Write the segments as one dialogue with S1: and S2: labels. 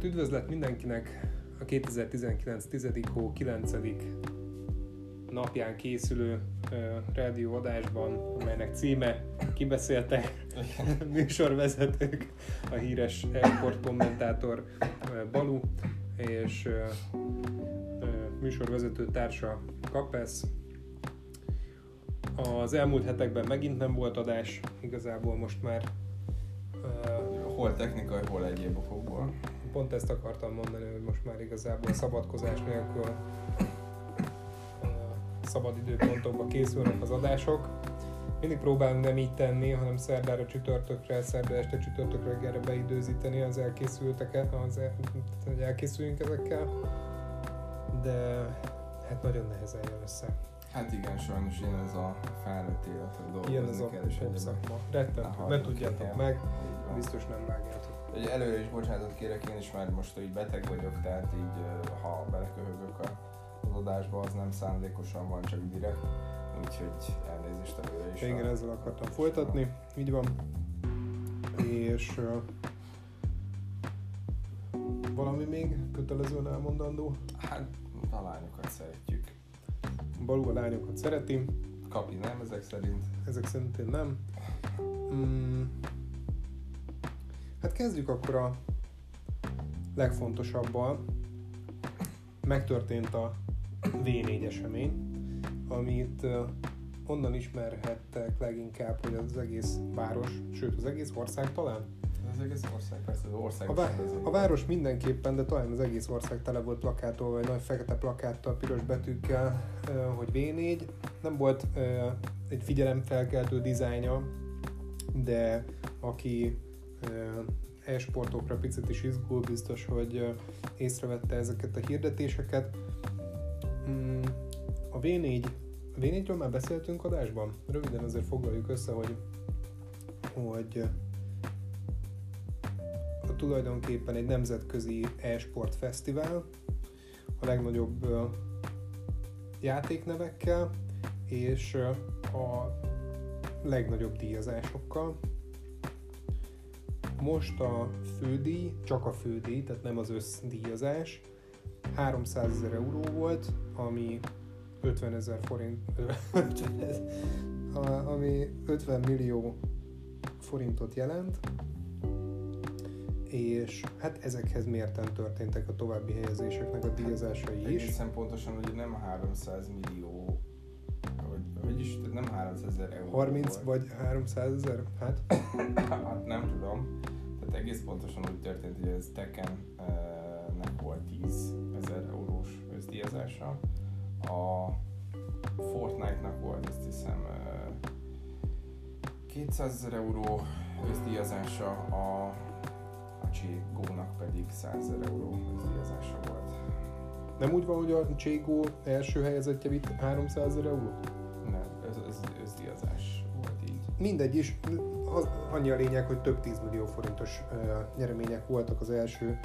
S1: Hát üdvözlet mindenkinek a 2019. 10. hó 9. napján készülő uh, rádióadásban, amelynek címe Kibeszéltek műsorvezetők, a híres e-sport kommentátor uh, Balu és uh, műsorvezető társa Kapesz. Az elmúlt hetekben megint nem volt adás, igazából most már
S2: hol technikai, hol egyéb okokból
S1: pont ezt akartam mondani, hogy most már igazából szabadkozás nélkül szabad időpontokba készülnek az adások. Mindig próbálunk nem így tenni, hanem szerdára csütörtökre, szerda este csütörtök reggelre beidőzíteni az elkészülteket, az el, hogy elkészüljünk ezekkel. De hát nagyon nehezen jön össze.
S2: Hát igen, sajnos ilyen ez a fáradt élet, hogy dolgozni
S1: ilyen ez a
S2: kell, és
S1: szakma. Rettentő, ne tudjátok meg, biztos nem vágjátok.
S2: Ugye előre is bocsánatot kérek, én is már most így beteg vagyok, tehát így ha beleköhögök az adásba, az nem szándékosan van, csak direkt. Úgyhogy elnézést előre is.
S1: Igen, ezzel akartam folytatni, így van. És uh, valami még kötelezően elmondandó?
S2: Hát a lányokat szeretjük.
S1: Balú a lányokat szereti.
S2: Kapi nem, ezek szerint.
S1: Ezek szerint nem. Mm, Hát kezdjük akkor a legfontosabbal. Megtörtént a V4 esemény, amit onnan ismerhettek leginkább, hogy az egész város, sőt az egész ország talán.
S2: Az egész ország, persze az ország.
S1: A, vá- a város mindenképpen, de talán az egész ország tele volt plakától, vagy nagy fekete plakáttal, piros betűkkel, hogy V4. Nem volt egy figyelemfelkeltő dizájnja, de aki e-sportokra picit is izgul, biztos, hogy észrevette ezeket a hirdetéseket. Mm, a V4, a V4-ről már beszéltünk adásban? Röviden azért foglaljuk össze, hogy, hogy a tulajdonképpen egy nemzetközi e-sport fesztivál, a legnagyobb játéknevekkel, és a legnagyobb díjazásokkal. Most a fődíj, csak a fődíj, tehát nem az összdíjazás, 300 ezer euró volt, ami 50 ezer forint, ami 50 millió forintot jelent, és hát ezekhez mérten történtek a további helyezéseknek a díjazásai is.
S2: Egészen pontosan ugye nem 300 millió, vagyis nem 300 ezer euró
S1: 30 volt. vagy 300 ezer? Hát?
S2: hát nem tudom. Tehát egész pontosan úgy történt, hogy ez Tekken-nek volt 10 ezer eurós összdíjazása. A Fortnite-nak volt azt hiszem 200 ezer euró összdíjazása, a, a Cségónak pedig 100 ezer euró összdíjazása volt.
S1: Nem úgy van, hogy a Cségó első helyezettje vitt 300 ezer eurót?
S2: Ez, ez, ez díjazás volt így.
S1: Mindegy is, annyi a lényeg, hogy több 10 millió forintos nyeremények voltak az első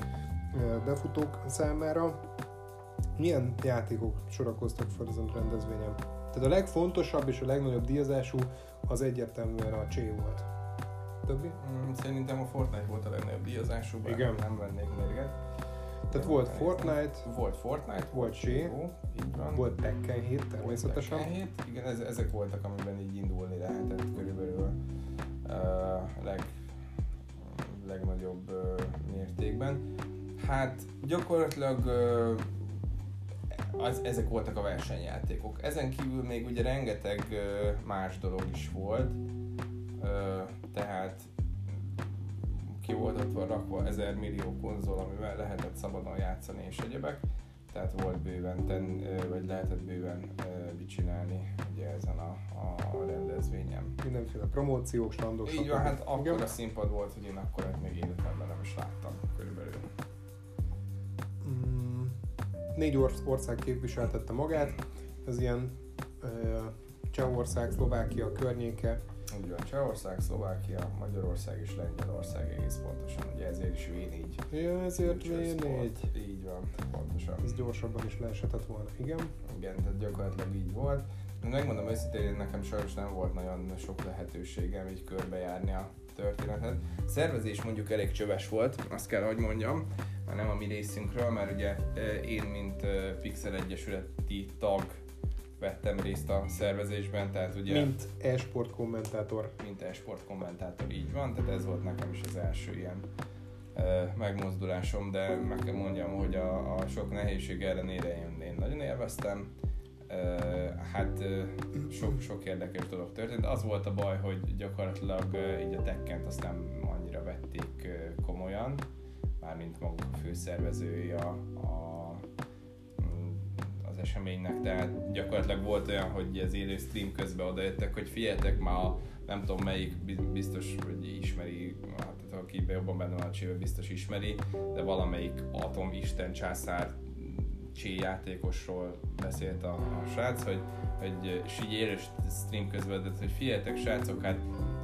S1: befutók számára. Milyen játékok sorakoztak fel ezen a rendezvényen? Tehát a legfontosabb és a legnagyobb díjazású az egyértelműen a Csé volt. Többi?
S2: Mm, szerintem a Fortnite volt a legnagyobb díjazású,
S1: Igen.
S2: nem vennék mérget.
S1: Tehát volt Fortnite,
S2: volt Fortnite,
S1: volt
S2: így van.
S1: volt Tekken 7 természetesen.
S2: Tekken 7, igen, ez, ezek voltak, amiben így indulni lehetett körülbelül uh, leg, legnagyobb uh, mértékben. Hát gyakorlatilag uh, az, ezek voltak a versenyjátékok. Ezen kívül még ugye rengeteg uh, más dolog is volt, uh, tehát ki volt ott rakva ezer millió konzol, amivel lehetett szabadon játszani és egyebek. Tehát volt bőven, ten, vagy lehetett bőven mit csinálni ugye ezen a, a rendezvényen.
S1: Mindenféle promóciók, standok.
S2: Így van, hát akkor a színpad volt, hogy én akkor még életemben nem is láttam körülbelül.
S1: Mm, négy ország képviseltette magát, ez ilyen Csehország, Szlovákia környéke,
S2: úgy van, Csehország, Szlovákia, Magyarország és Lengyelország egész pontosan, ugye ezért is V4.
S1: Ja, ezért V4.
S2: Így van, pontosan.
S1: Ez gyorsabban is leeshetett volna, igen.
S2: Igen, tehát gyakorlatilag így volt. Megmondom őszintén, nekem sajnos nem volt nagyon sok lehetőségem így körbejárni a történetet. A szervezés mondjuk elég csöves volt, azt kell, hogy mondjam, már nem a mi részünkről, mert ugye én, mint Pixel Egyesületi tag vettem részt a szervezésben, tehát ugye...
S1: Mint e-sport kommentátor.
S2: Mint e-sport kommentátor, így van, tehát ez volt nekem is az első ilyen megmozdulásom, de meg kell mondjam, hogy a, a sok nehézség ellenére én, én nagyon élveztem. Hát sok, sok érdekes dolog történt. Az volt a baj, hogy gyakorlatilag így a tekkent azt nem annyira vették komolyan, mármint maguk a főszervezői a, a eseménynek, tehát gyakorlatilag volt olyan, hogy az élő stream közben odajöttek, hogy figyeljetek már a nem tudom melyik biztos, hogy ismeri, hát aki jobban benne van a csébe, biztos ismeri, de valamelyik atom isten császár csé játékosról beszélt a, a srác, hogy, hogy és így élő stream közben, hogy figyeljetek srácok, hát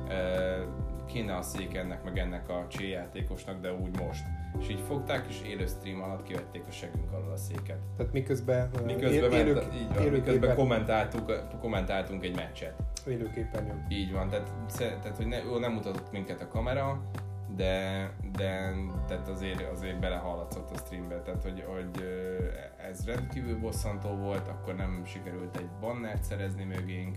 S2: e, kéne a szék ennek meg ennek a csé játékosnak, de úgy most. És így fogták, és élő stream alatt kivették a segünk alól a széket.
S1: Tehát miközben,
S2: miközben, él, ment, így van, miközben kommentáltuk, kommentáltunk egy meccset.
S1: Élőképernyőn.
S2: Így van, tehát, tehát hogy ne, nem mutatott minket a kamera, de, de tehát azért, azért belehallatszott a streambe, tehát hogy, hogy ez rendkívül bosszantó volt, akkor nem sikerült egy bannert szerezni mögénk,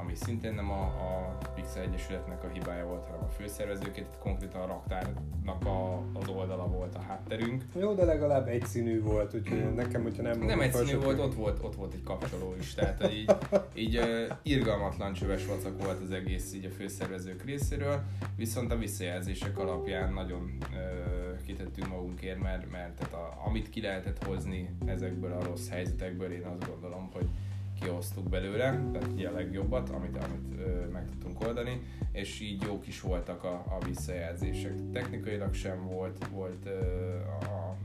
S2: ami szintén nem a, a Pixel Egyesületnek a hibája volt, hanem a főszervezőket, itt konkrétan a raktárnak a, az oldala volt a hátterünk.
S1: Jó, de legalább egyszínű volt, úgyhogy nekem, hogyha nem...
S2: Nem egyszínű volt, ott volt, ott volt egy kapcsoló is, tehát így, így uh, irgalmatlan csöves vacak volt az egész így a főszervezők részéről, viszont a visszajelzések alapján nagyon uh, kitettünk magunkért, mert, mert tehát a, amit ki lehetett hozni ezekből a rossz helyzetekből, én azt gondolom, hogy kihoztuk belőle, tehát a legjobbat, amit, amit ö, meg tudtunk oldani, és így jók is voltak a, a visszajelzések. Technikailag sem volt, volt ö, a,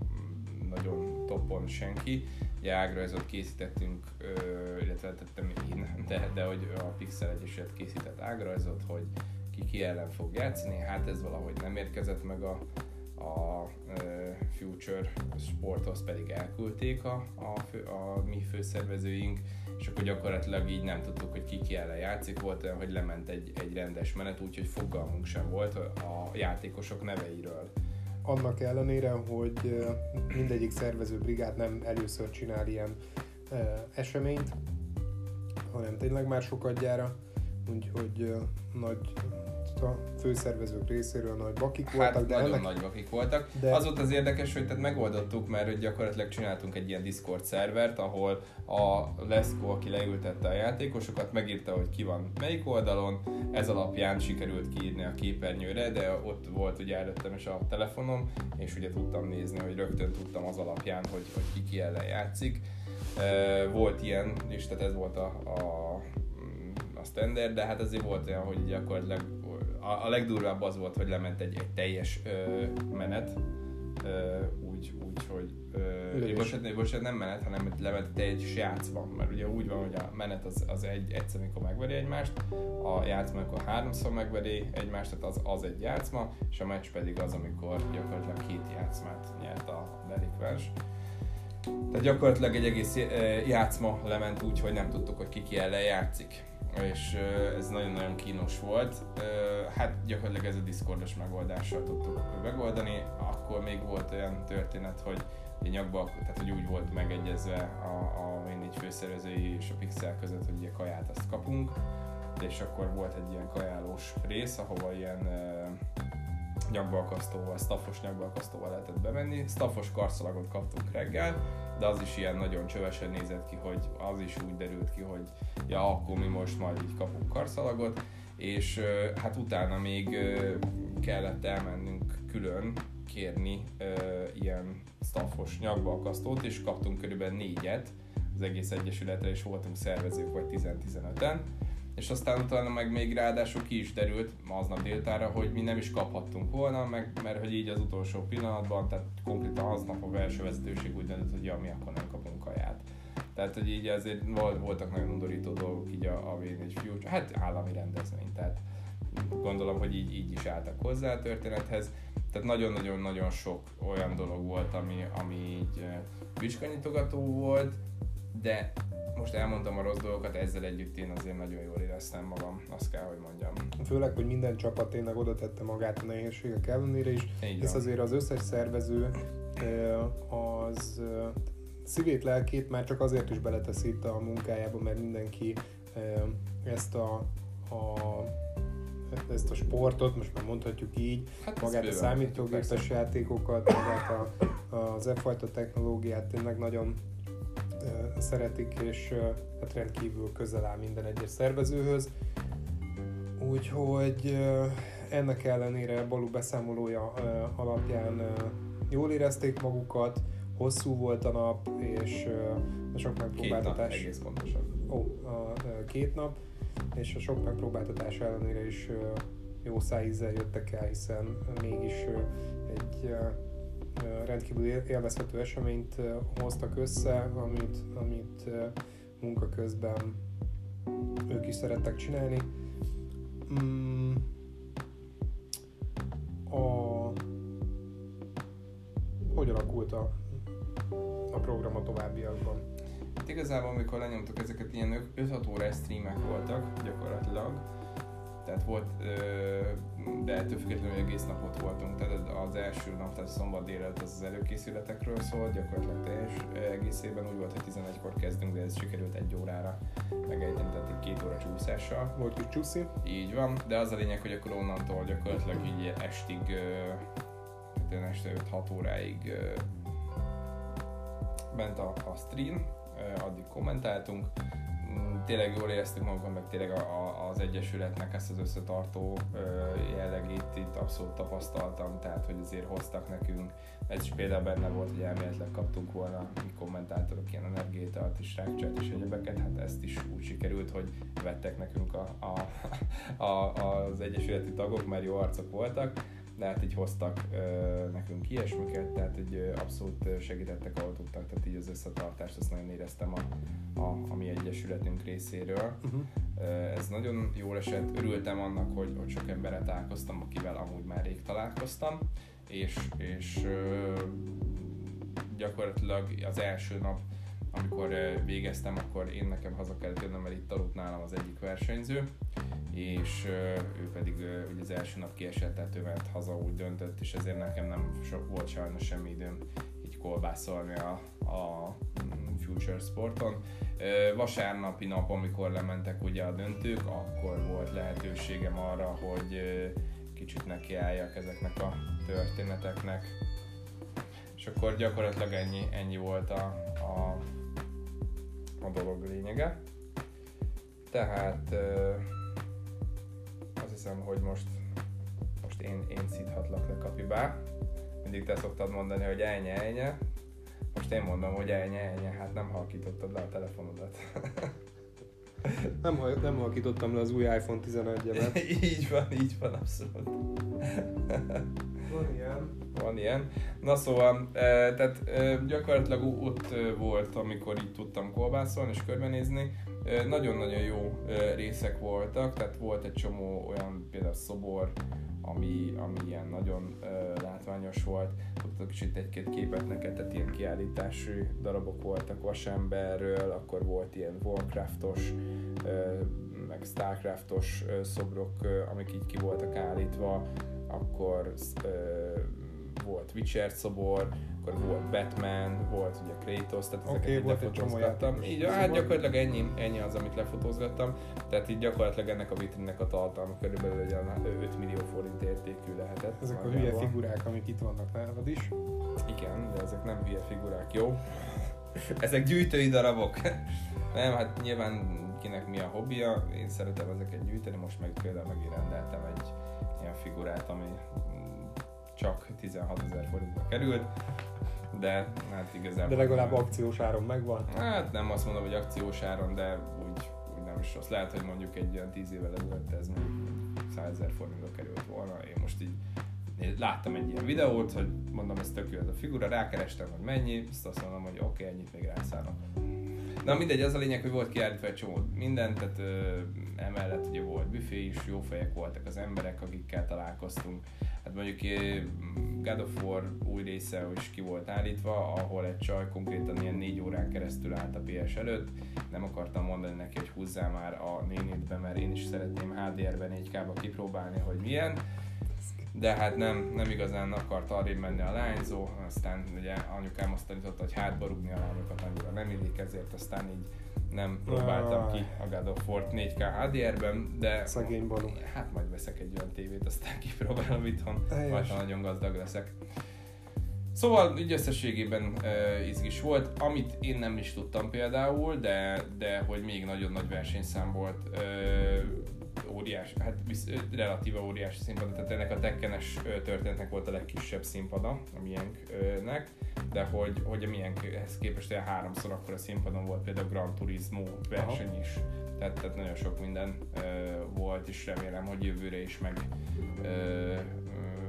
S2: nagyon topon senki. Ugye ágrajzot készítettünk, ö, illetve tettem én, de, de hogy a Pixel Egyesület készített ágrajzot, hogy ki ki ellen fog játszani, hát ez valahogy nem érkezett meg a, a Future Sporthoz pedig elküldték a, a, fő, a mi főszervezőink, és akkor gyakorlatilag így nem tudtuk, hogy ki ki ellen játszik. Volt olyan, hogy lement egy, egy rendes menet, úgyhogy fogalmunk sem volt a játékosok neveiről.
S1: Annak ellenére, hogy mindegyik szervező brigád nem először csinál ilyen eseményt, hanem tényleg már sokadjára, úgyhogy nagy a főszervezők részéről nagy bakik
S2: hát,
S1: voltak.
S2: de nagyon ennek... nagy bakik voltak. De... Az volt az érdekes, hogy tehát megoldottuk, mert hogy gyakorlatilag csináltunk egy ilyen Discord szervert, ahol a Leszko, aki leültette a játékosokat, megírta, hogy ki van melyik oldalon, ez alapján sikerült kiírni a képernyőre, de ott volt ugye előttem is a telefonom, és ugye tudtam nézni, hogy rögtön tudtam az alapján, hogy, hogy ki ki ellen játszik. Volt ilyen, és tehát ez volt a, a a standard, de hát azért volt olyan, hogy gyakorlatilag a, a legdurvább az volt, hogy lement egy, egy teljes ö, menet, ö, úgy, úgy, hogy ö, bocsánat, bocsánat, nem menet, hanem lement egy teljes játszma, mert ugye úgy van, hogy a menet az, az egy, egyszer, amikor megveri egymást, a játszma, amikor háromszor megveri egymást, tehát az, az egy játszma, és a meccs pedig az, amikor gyakorlatilag két játszmát nyert a delikvens. Tehát gyakorlatilag egy egész játszma lement úgy, hogy nem tudtuk, hogy ki ki ellen játszik és ez nagyon-nagyon kínos volt. Hát gyakorlatilag ez a Discordos megoldással tudtuk megoldani. Akkor még volt olyan történet, hogy nyakba, tehát hogy úgy volt megegyezve a, a négy főszervezői és a Pixel között, hogy ugye kaját azt kapunk, és akkor volt egy ilyen kajálós rész, ahova ilyen nyakbalkasztóval, staffos nyakbalkasztóval lehetett bemenni. Staffos karszalagot kaptunk reggel, de az is ilyen nagyon csövesen nézett ki, hogy az is úgy derült ki, hogy ja, akkor mi most majd így kapunk karszalagot, és hát utána még kellett elmennünk külön kérni ilyen staffos nyakbalkasztót, és kaptunk körülbelül négyet az egész egyesületre, és voltunk szervezők vagy 10-15-en, és aztán utána meg még ráadásul ki is derült aznap déltára, hogy mi nem is kaphattunk volna, meg, mert hogy így az utolsó pillanatban, tehát konkrétan aznap a belső vezetőség úgy döntött, hogy ja, mi akkor nem kapunk kaját. Tehát, hogy így azért voltak nagyon undorító dolgok így a, a V4 Future, hát állami rendezvény, tehát gondolom, hogy így, így is álltak hozzá a történethez. Tehát nagyon-nagyon-nagyon sok olyan dolog volt, ami, ami így vizsganyitogató volt, de most elmondtam a rossz dolgokat, ezzel együtt én azért nagyon jól éreztem magam, azt kell, hogy mondjam.
S1: Főleg, hogy minden csapat tényleg oda tette magát a nehézségek ellenére is,
S2: van.
S1: azért az összes szervező az szívét, lelkét már csak azért is beleteszi itt a munkájába, mert mindenki ezt a, a ezt a sportot, most már mondhatjuk így,
S2: Hát
S1: magát a számítógépes játékokat, magát a, az e fajta technológiát tényleg nagyon szeretik, és hát rendkívül közel áll minden egyes szervezőhöz. Úgyhogy ennek ellenére Balú beszámolója alapján jól érezték magukat, hosszú volt a nap, és a sok
S2: Két nap
S1: megpróbáltatás...
S2: egész pontosan.
S1: Ó, a két nap, és a sok megpróbáltatás ellenére is jó szájízzel jöttek el, hiszen mégis egy rendkívül él- élvezhető eseményt hoztak össze, amit, amit munka közben ők is szerettek csinálni. Mm, a, hogy alakult a, a program a továbbiakban?
S2: Hát igazából, amikor lenyomtuk ezeket, ilyen 5-6 órás streamek voltak gyakorlatilag. Tehát volt, de ettől függetlenül egész napot voltunk, tehát az első nap, tehát szombat délelőtt az az előkészületekről szólt, gyakorlatilag teljes egészében úgy volt, hogy 11-kor kezdünk, de ez sikerült egy órára megejteni, tehát egy két óra csúszással.
S1: Volt kis csúszi?
S2: Így van, de az a lényeg, hogy akkor onnantól gyakorlatilag így estig, hát este 5-6 óráig ö, ment a, a stream, addig kommentáltunk. Tényleg jól éreztük magunkat, meg tényleg a, a, az Egyesületnek ezt az összetartó jellegét itt abszolút tapasztaltam, tehát hogy azért hoztak nekünk. Ez is például benne volt, hogy elméletileg kaptunk volna mi kommentátorok ilyen energiátalt és rákcsát és egyebeket, hát ezt is úgy sikerült, hogy vettek nekünk a, a, a, az egyesületi tagok, mert jó arcok voltak, de hát így hoztak ö, nekünk ilyesmiket, tehát így ö, abszolút segítettek, ahol tudtak, tehát így az összetartást azt nagyon éreztem a, a, a mi egyesületünk részéről.
S1: Uh-huh.
S2: Ö, Ez nagyon jól esett, örültem annak, hogy, hogy sok emberrel találkoztam, akivel amúgy már rég találkoztam, és, és ö, gyakorlatilag az első nap, amikor ö, végeztem, akkor én nekem haza kellett jönnöm, mert itt aludt nálam az egyik versenyző, és ö, ő pedig ö, ugye az első nap kiesett, tehát ő ment haza, úgy döntött, és ezért nekem nem sok volt sajnos semmi időm így kolbászolni a, a mm, Future Sporton. Vasárnapi nap, amikor lementek ugye a döntők, akkor volt lehetőségem arra, hogy kicsit nekiálljak ezeknek a történeteknek. És akkor gyakorlatilag ennyi, ennyi volt a, a, a dolog lényege. Tehát azt hiszem, hogy most, most én, én szíthatlak le kapibá. Mindig te szoktad mondani, hogy elnye, elnye. Most én mondom, hogy elnye, elnye. Hát nem halkítottad le a telefonodat.
S1: Nem, nem halkítottam le az új iPhone 11-emet.
S2: így van, így van, abszolút.
S1: Van ilyen.
S2: Van ilyen. Na szóval, e, tehát e, gyakorlatilag ott e, volt, amikor így tudtam kolbászolni és körbenézni. E, nagyon-nagyon jó e, részek voltak, tehát volt egy csomó olyan például szobor, ami, ami ilyen nagyon e, látványos volt. Tudtok kicsit egy-két képet neked, tehát ilyen kiállítási darabok voltak Vasemberről, akkor volt ilyen Warcraftos, e, meg Starcraftos e, szobrok, e, amik így ki voltak állítva, akkor ö, volt Witcher szobor, akkor volt Batman, volt ugye Kratos, tehát ezeket így
S1: volt egy
S2: lefotózgattam.
S1: játékos
S2: Így, hát gyakorlatilag ennyi, ennyi az, amit lefotózgattam, tehát így gyakorlatilag ennek a vitrinnek a tartalma körülbelül egy olyan 5 millió forint értékű lehetett.
S1: Ezek a hülye figurák, amik itt vannak nálad is.
S2: Igen, de ezek nem hülye figurák, jó? ezek gyűjtői darabok. nem, hát nyilván kinek mi a hobbija, én szeretem ezeket gyűjteni, most meg például megint rendeltem egy ilyen figurát, ami csak 16 ezer forintba került, de hát igazából...
S1: De legalább akciós áron megvan.
S2: Hát nem azt mondom, hogy akciós áron, de úgy, úgy nem is rossz. Lehet, hogy mondjuk egy olyan 10 évvel ezelőtt ez mondjuk 100 ezer forintba került volna. Én most így én láttam egy ilyen videót, hogy mondom, ez tök jó ez a figura, rákerestem, hogy mennyi, azt azt mondom, hogy oké, okay, ennyit még rászállok. Na mindegy, az a lényeg, hogy volt kiállítva egy csomó mindent, tehát ö, emellett ugye volt büfé is, jó fejek voltak az emberek, akikkel találkoztunk. Hát mondjuk ö, God of War új része is ki volt állítva, ahol egy csaj konkrétan ilyen négy órán keresztül állt a PS előtt. Nem akartam mondani neki, hogy húzzál már a nénitbe, mert én is szeretném HDR-ben 4K-ba kipróbálni, hogy milyen de hát nem, nem igazán akart arrébb menni a lányzó, aztán ugye anyukám azt tanította, hogy hátba rúgni a lányokat annyira nem illik, ezért aztán így nem próbáltam ki a God of War 4K HDR-ben, de
S1: Szegény Balú.
S2: hát majd veszek egy olyan tévét, aztán kipróbálom itthon, majd ha nagyon gazdag leszek. Szóval így összességében uh, izgis volt, amit én nem is tudtam például, de, de hogy még nagyon nagy versenyszám volt, uh, óriás, hát relatíve óriási színpad, tehát ennek a tekkenes történetnek volt a legkisebb színpada, a miénknek, de hogy, hogy a miénkhez képest olyan háromszor akkor a színpadon volt például Gran Turismo verseny is, tehát, tehát nagyon sok minden ö, volt, és remélem, hogy jövőre is meg ö, ö,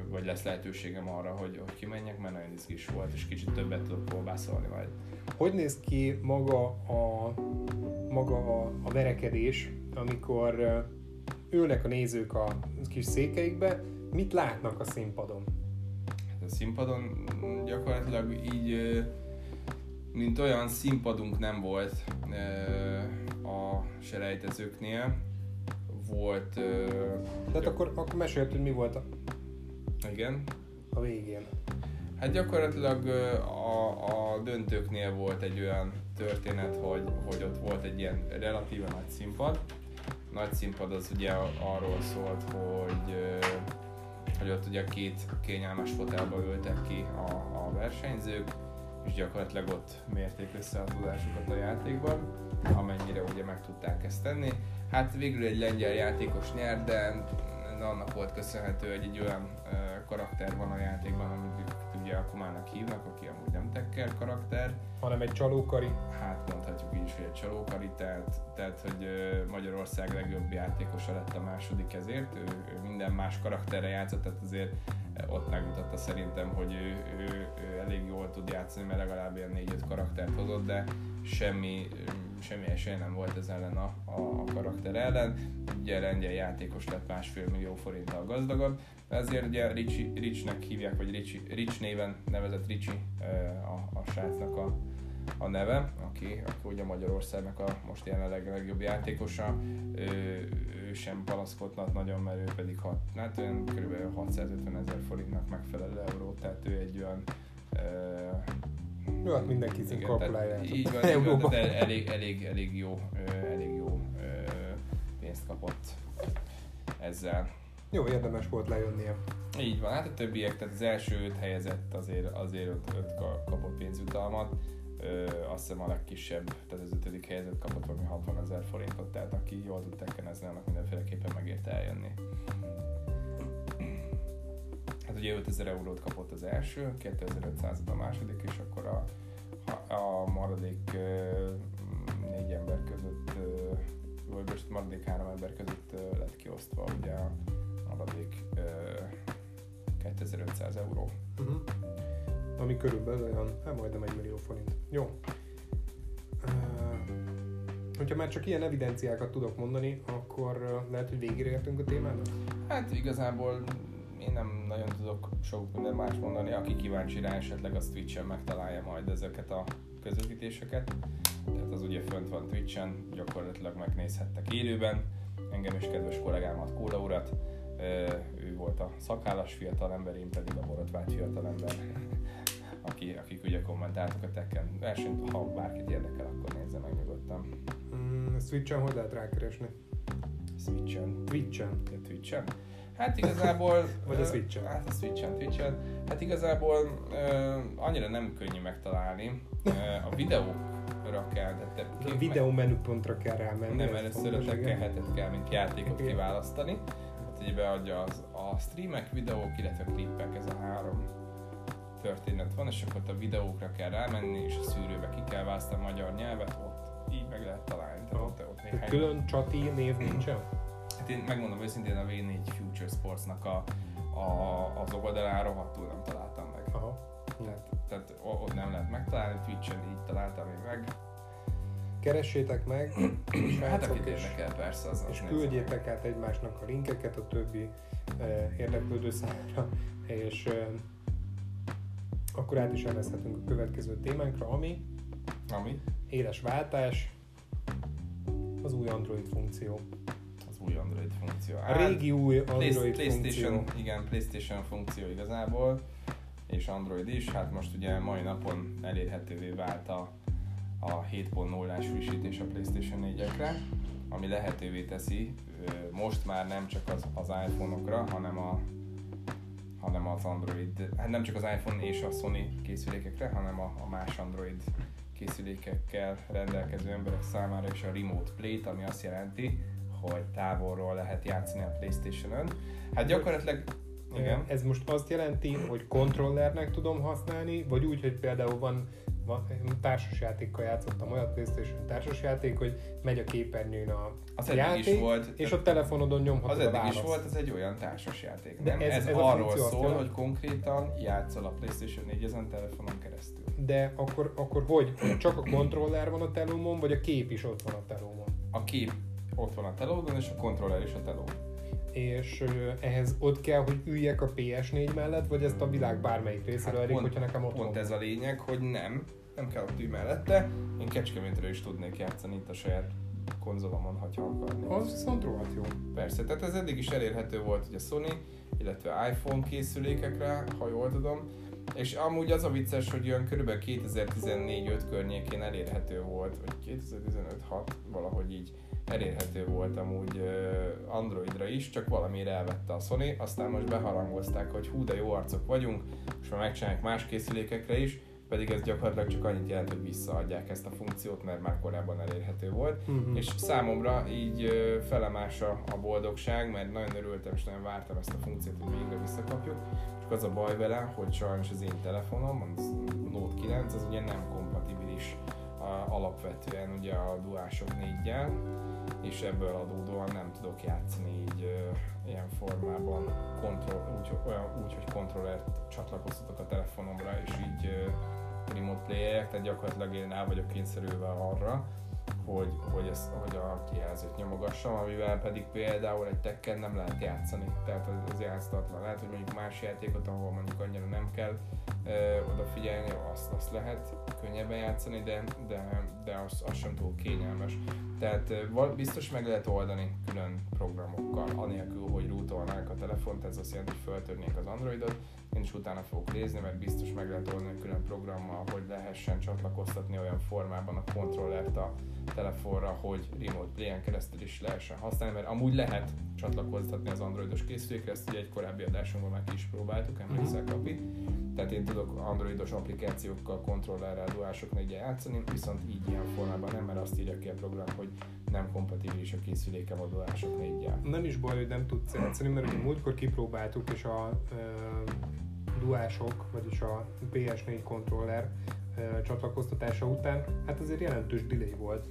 S2: vagy lesz lehetőségem arra, hogy, hogy kimenjek, mert nagyon izgis volt, és kicsit többet tudok kolbászolni majd.
S1: Hogy néz ki maga a, maga a, a verekedés, amikor ülnek a nézők a kis székeikbe, mit látnak a színpadon?
S2: Hát a színpadon gyakorlatilag így, mint olyan színpadunk nem volt a selejtezőknél. Volt,
S1: Tehát
S2: gyak-
S1: akkor, akkor mesélt, hogy mi volt a,
S2: igen,
S1: a végén.
S2: Hát gyakorlatilag a, a döntőknél volt egy olyan történet, hogy, hogy ott volt egy ilyen relatíve nagy színpad. Nagy színpad az ugye arról szólt, hogy, hogy ott ugye két kényelmes fotelba ültek ki a, a versenyzők, és gyakorlatilag ott mérték össze a tudásukat a játékban, amennyire ugye meg tudták ezt tenni. Hát végül egy lengyel játékos nyert, de annak volt köszönhető, hogy egy olyan ö, karakter van a játékban, amit ugye Akumának hívnak, aki amúgy nem tekker karakter.
S1: Hanem egy csalókari.
S2: Hát mondhatjuk így is, hogy egy csalókari, tehát, tehát hogy Magyarország legjobb játékosa lett a második ezért, ő, ő minden más karakterre játszott, tehát azért ott megmutatta szerintem, hogy ő, ő, ő elég jól tud játszani, mert legalább ilyen 4-5 karaktert hozott, de semmi, semmi esély nem volt ez ellen a, a, karakter ellen. Ugye lengyel játékos lett másfél millió forinttal gazdagabb, ezért ugye Ricsi, Ricsnek hívják, vagy Ricsi, Rics néven nevezett Ricsi ö, a, a srácnak a, a neve, aki, aki ugye Magyarországnak a most jelenleg legjobb játékosa, ő, ő sem panaszkodhat nagyon, mert ő pedig hat, hát olyan kb. 650 ezer forintnak megfelelő euró, tehát ő egy olyan
S1: Jó, hát mindenki
S2: igen,
S1: kalkulálja.
S2: így van, így van el- elég, elég, elég jó, elég jó pénzt kapott ezzel.
S1: Jó, érdemes volt lejönnie.
S2: Így van, hát a többiek, tehát az első öt helyezett azért, azért öt, öt ka- kapott pénzjutalmat, Ö, azt hiszem a legkisebb, tehát az ötödik helyzet kapott valami 60 ezer forintot, tehát aki jól tud tekkenezni, annak mindenféleképpen megérte eljönni. Hát ugye 5000 eurót kapott az első, 2500 a második, és akkor a, a, maradék négy ember között, vagy most maradék három ember között lett kiosztva ugye a maradék ö, 2500 euró.
S1: Uh-huh. Ami körülbelül olyan, hát majdnem egy millió forint. Jó. Hogyha már csak ilyen evidenciákat tudok mondani, akkor uh, lehet, hogy végére értünk a témának?
S2: Hát igazából én nem nagyon tudok sok minden más mondani, aki kíváncsi rá esetleg az Twitch-en megtalálja majd ezeket a közvetítéseket. Tehát az ugye fönt van Twitch-en, gyakorlatilag megnézhettek élőben. Engem és kedves kollégámat, Kóla urat. Ő volt a szakállas fiatalember, én pedig a borotvált fiatalember, aki, akik ugye kommentáltak a Tekken versenyt. Ha bárkit érdekel, akkor nézze meg nyugodtan.
S1: Mm, Switch-en hogy lehet rákeresni?
S2: Switch-en.
S1: Twitch-en.
S2: A Twitch-en? Hát igazából...
S1: Vagy a Switch-en.
S2: Hát a Switch-en, Twitch-en. Hát igazából ö, annyira nem könnyű megtalálni. Ö, a videókra kell, de te,
S1: A videómenüpontra kell rámenni.
S2: nem először a tekkelhetet kell, mint játékot kiválasztani. Ugye beadja az, a streamek, videók, illetve klippek, ez a három történet van, és akkor ott a videókra kell rámenni, és a szűrőbe ki kell választani a magyar nyelvet, ott így meg lehet találni. Tehát ott, ott néhány
S1: Külön csati név nincsen?
S2: Hát én megmondom őszintén, a V4 Future Sportsnak a, a, az oldalára rohadtul nem találtam meg.
S1: Aha.
S2: Tehát, tehát ott nem lehet megtalálni, Twitch-en így találtam még meg.
S1: Keressétek meg,
S2: Hát akit
S1: és,
S2: érdekel, persze, az
S1: és küldjétek át egymásnak a linkeket a többi eh, érdeklődő számára, és eh, akkor át is elveszhetünk a következő témánkra, ami
S2: Ami?
S1: éles váltás, az új Android funkció.
S2: Az új Android funkció.
S1: A régi új Android
S2: Play- PlayStation,
S1: funkció.
S2: igen, PlayStation funkció igazából, és Android is. Hát most ugye mai napon elérhetővé vált a, a 7.0-ás frissítés a PlayStation 4-ekre, ami lehetővé teszi most már nem csak az, az iPhone-okra, hanem a hanem az Android, hát nem csak az iPhone és a Sony készülékekre, hanem a, a más Android készülékekkel rendelkező emberek számára is a Remote Play-t, ami azt jelenti, hogy távolról lehet játszani a Playstation-ön. Hát gyakorlatilag, igen,
S1: Ez most azt jelenti, hogy kontrollernek tudom használni, vagy úgy, hogy például van társasjátékkal játszottam olyan PlayStation társasjáték, hogy megy a képernyőn a
S2: az
S1: játék,
S2: is volt,
S1: és a telefonodon nyomhatod
S2: az
S1: a
S2: eddig
S1: választ.
S2: is volt, ez egy olyan társasjáték.
S1: De
S2: Nem,
S1: ez-
S2: ez,
S1: ez a
S2: arról szól,
S1: jelenti-
S2: hogy konkrétan játszol a Playstation 4 ezen telefonon keresztül.
S1: De akkor, akkor hogy? Csak a kontroller van a telómon, vagy a kép is ott van a telómon?
S2: A kép ott van a telódon, és a kontroller is a telón.
S1: És ehhez ott kell, hogy üljek a PS4 mellett, vagy ezt a világ bármelyik részéről elég, hogyha nekem
S2: Hát pont ez a lényeg, hogy nem, nem kell ott ülj mellette. Én Kecskemétről is tudnék játszani itt a saját konzolomon, ha akarnék.
S1: Az viszont rohadt jó.
S2: Persze, tehát ez eddig is elérhető volt ugye Sony, illetve iPhone készülékekre, ha jól tudom. És amúgy az a vicces, hogy olyan kb. 2014-5 környékén elérhető volt, vagy 2015-6 valahogy így elérhető volt amúgy Androidra is, csak valamire elvette a Sony, aztán most beharangozták, hogy hú, de jó arcok vagyunk, és már megcsinálják más készülékekre is, pedig ez gyakorlatilag csak annyit jelent, hogy visszaadják ezt a funkciót, mert már korábban elérhető volt.
S1: Mhm.
S2: És számomra így felemás a, a boldogság, mert nagyon örültem és nagyon vártam ezt a funkciót, hogy végre visszakapjuk. Csak az a baj vele, hogy sajnos az én telefonom, az Note 9, az ugye nem kompatibilis a, alapvetően ugye a DualShock 4-jel, és ebből adódóan nem tudok játszani így ö, ilyen formában, kontroll, úgy, olyan, úgy, hogy kontrollert csatlakoztatok a telefonomra, és így ö, remote playerek, tehát gyakorlatilag én el vagyok kényszerülve arra, hogy, hogy, ezt, hogy a kijelzőt nyomogassam, amivel pedig például egy tekken nem lehet játszani, tehát az, az játszatlan. Lehet, hogy mondjuk más játékot, ahol mondjuk annyira nem kell ö, odafigyelni, azt, azt lehet könnyebben játszani, de, de, de az, az sem túl kényelmes. Tehát biztos meg lehet oldani külön programokkal, anélkül, hogy rootolnák a telefont, ez azt jelenti, hogy föltörnék az Androidot, én is utána fogok nézni, mert biztos meg lehet oldani külön programmal, hogy lehessen csatlakoztatni olyan formában a kontrollert a telefonra, hogy remote play-en keresztül is lehessen használni, mert amúgy lehet csatlakoztatni az androidos készülékre, ezt ugye egy korábbi adásunkban már ki is próbáltuk, emlékszel Kapi. Tehát én tudok androidos applikációkkal, kontrollerrel, DualShock 4 játszani, viszont így ilyen formában nem, mert azt írja ki a program, hogy nem kompatibilis a készülékem a DualShock 4
S1: Nem is baj, hogy nem tudsz játszani, mert ugye múltkor kipróbáltuk, és a DualShock, vagyis a PS4 kontroller csatlakoztatása után, hát azért jelentős delay volt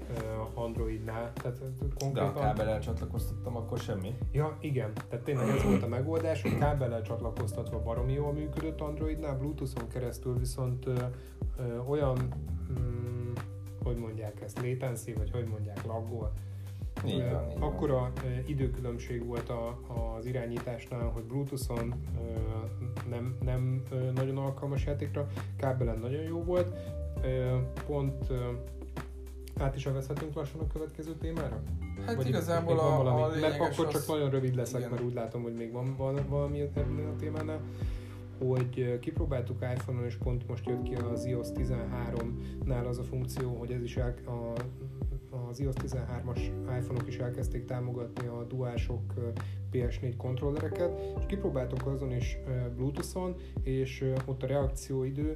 S1: Androidnál. Tehát ez
S2: De
S1: konkrétan...
S2: a kábellel csatlakoztattam, akkor semmi.
S1: Ja, igen. Tehát tényleg ez volt a megoldás, hogy kábellel csatlakoztatva baromi jól működött Androidnál, Bluetooth-on keresztül viszont ö, ö, olyan, mm, hogy mondják ezt, latency, vagy hogy mondják, laggol.
S2: Így van, így.
S1: Akkora időkülönbség volt a, az irányításnál, hogy Bluetooth-on nem, nem nagyon alkalmas játékra, kábelen nagyon jó volt. Pont át is elveszhetünk lassan a következő témára?
S2: Hát
S1: Vagy
S2: igazából a,
S1: valami?
S2: a
S1: Mert akkor
S2: az...
S1: csak nagyon rövid leszek,
S2: igen.
S1: mert úgy látom, hogy még van val- valami ebben a témánál hogy kipróbáltuk iPhone-on, és pont most jött ki az iOS 13-nál az a funkció, hogy ez is a, az iOS 13-as iPhone-ok is elkezdték támogatni a DualShock ö, PS4 kontrollereket, és kipróbáltuk azon is Bluetooth-on, és ott a reakcióidő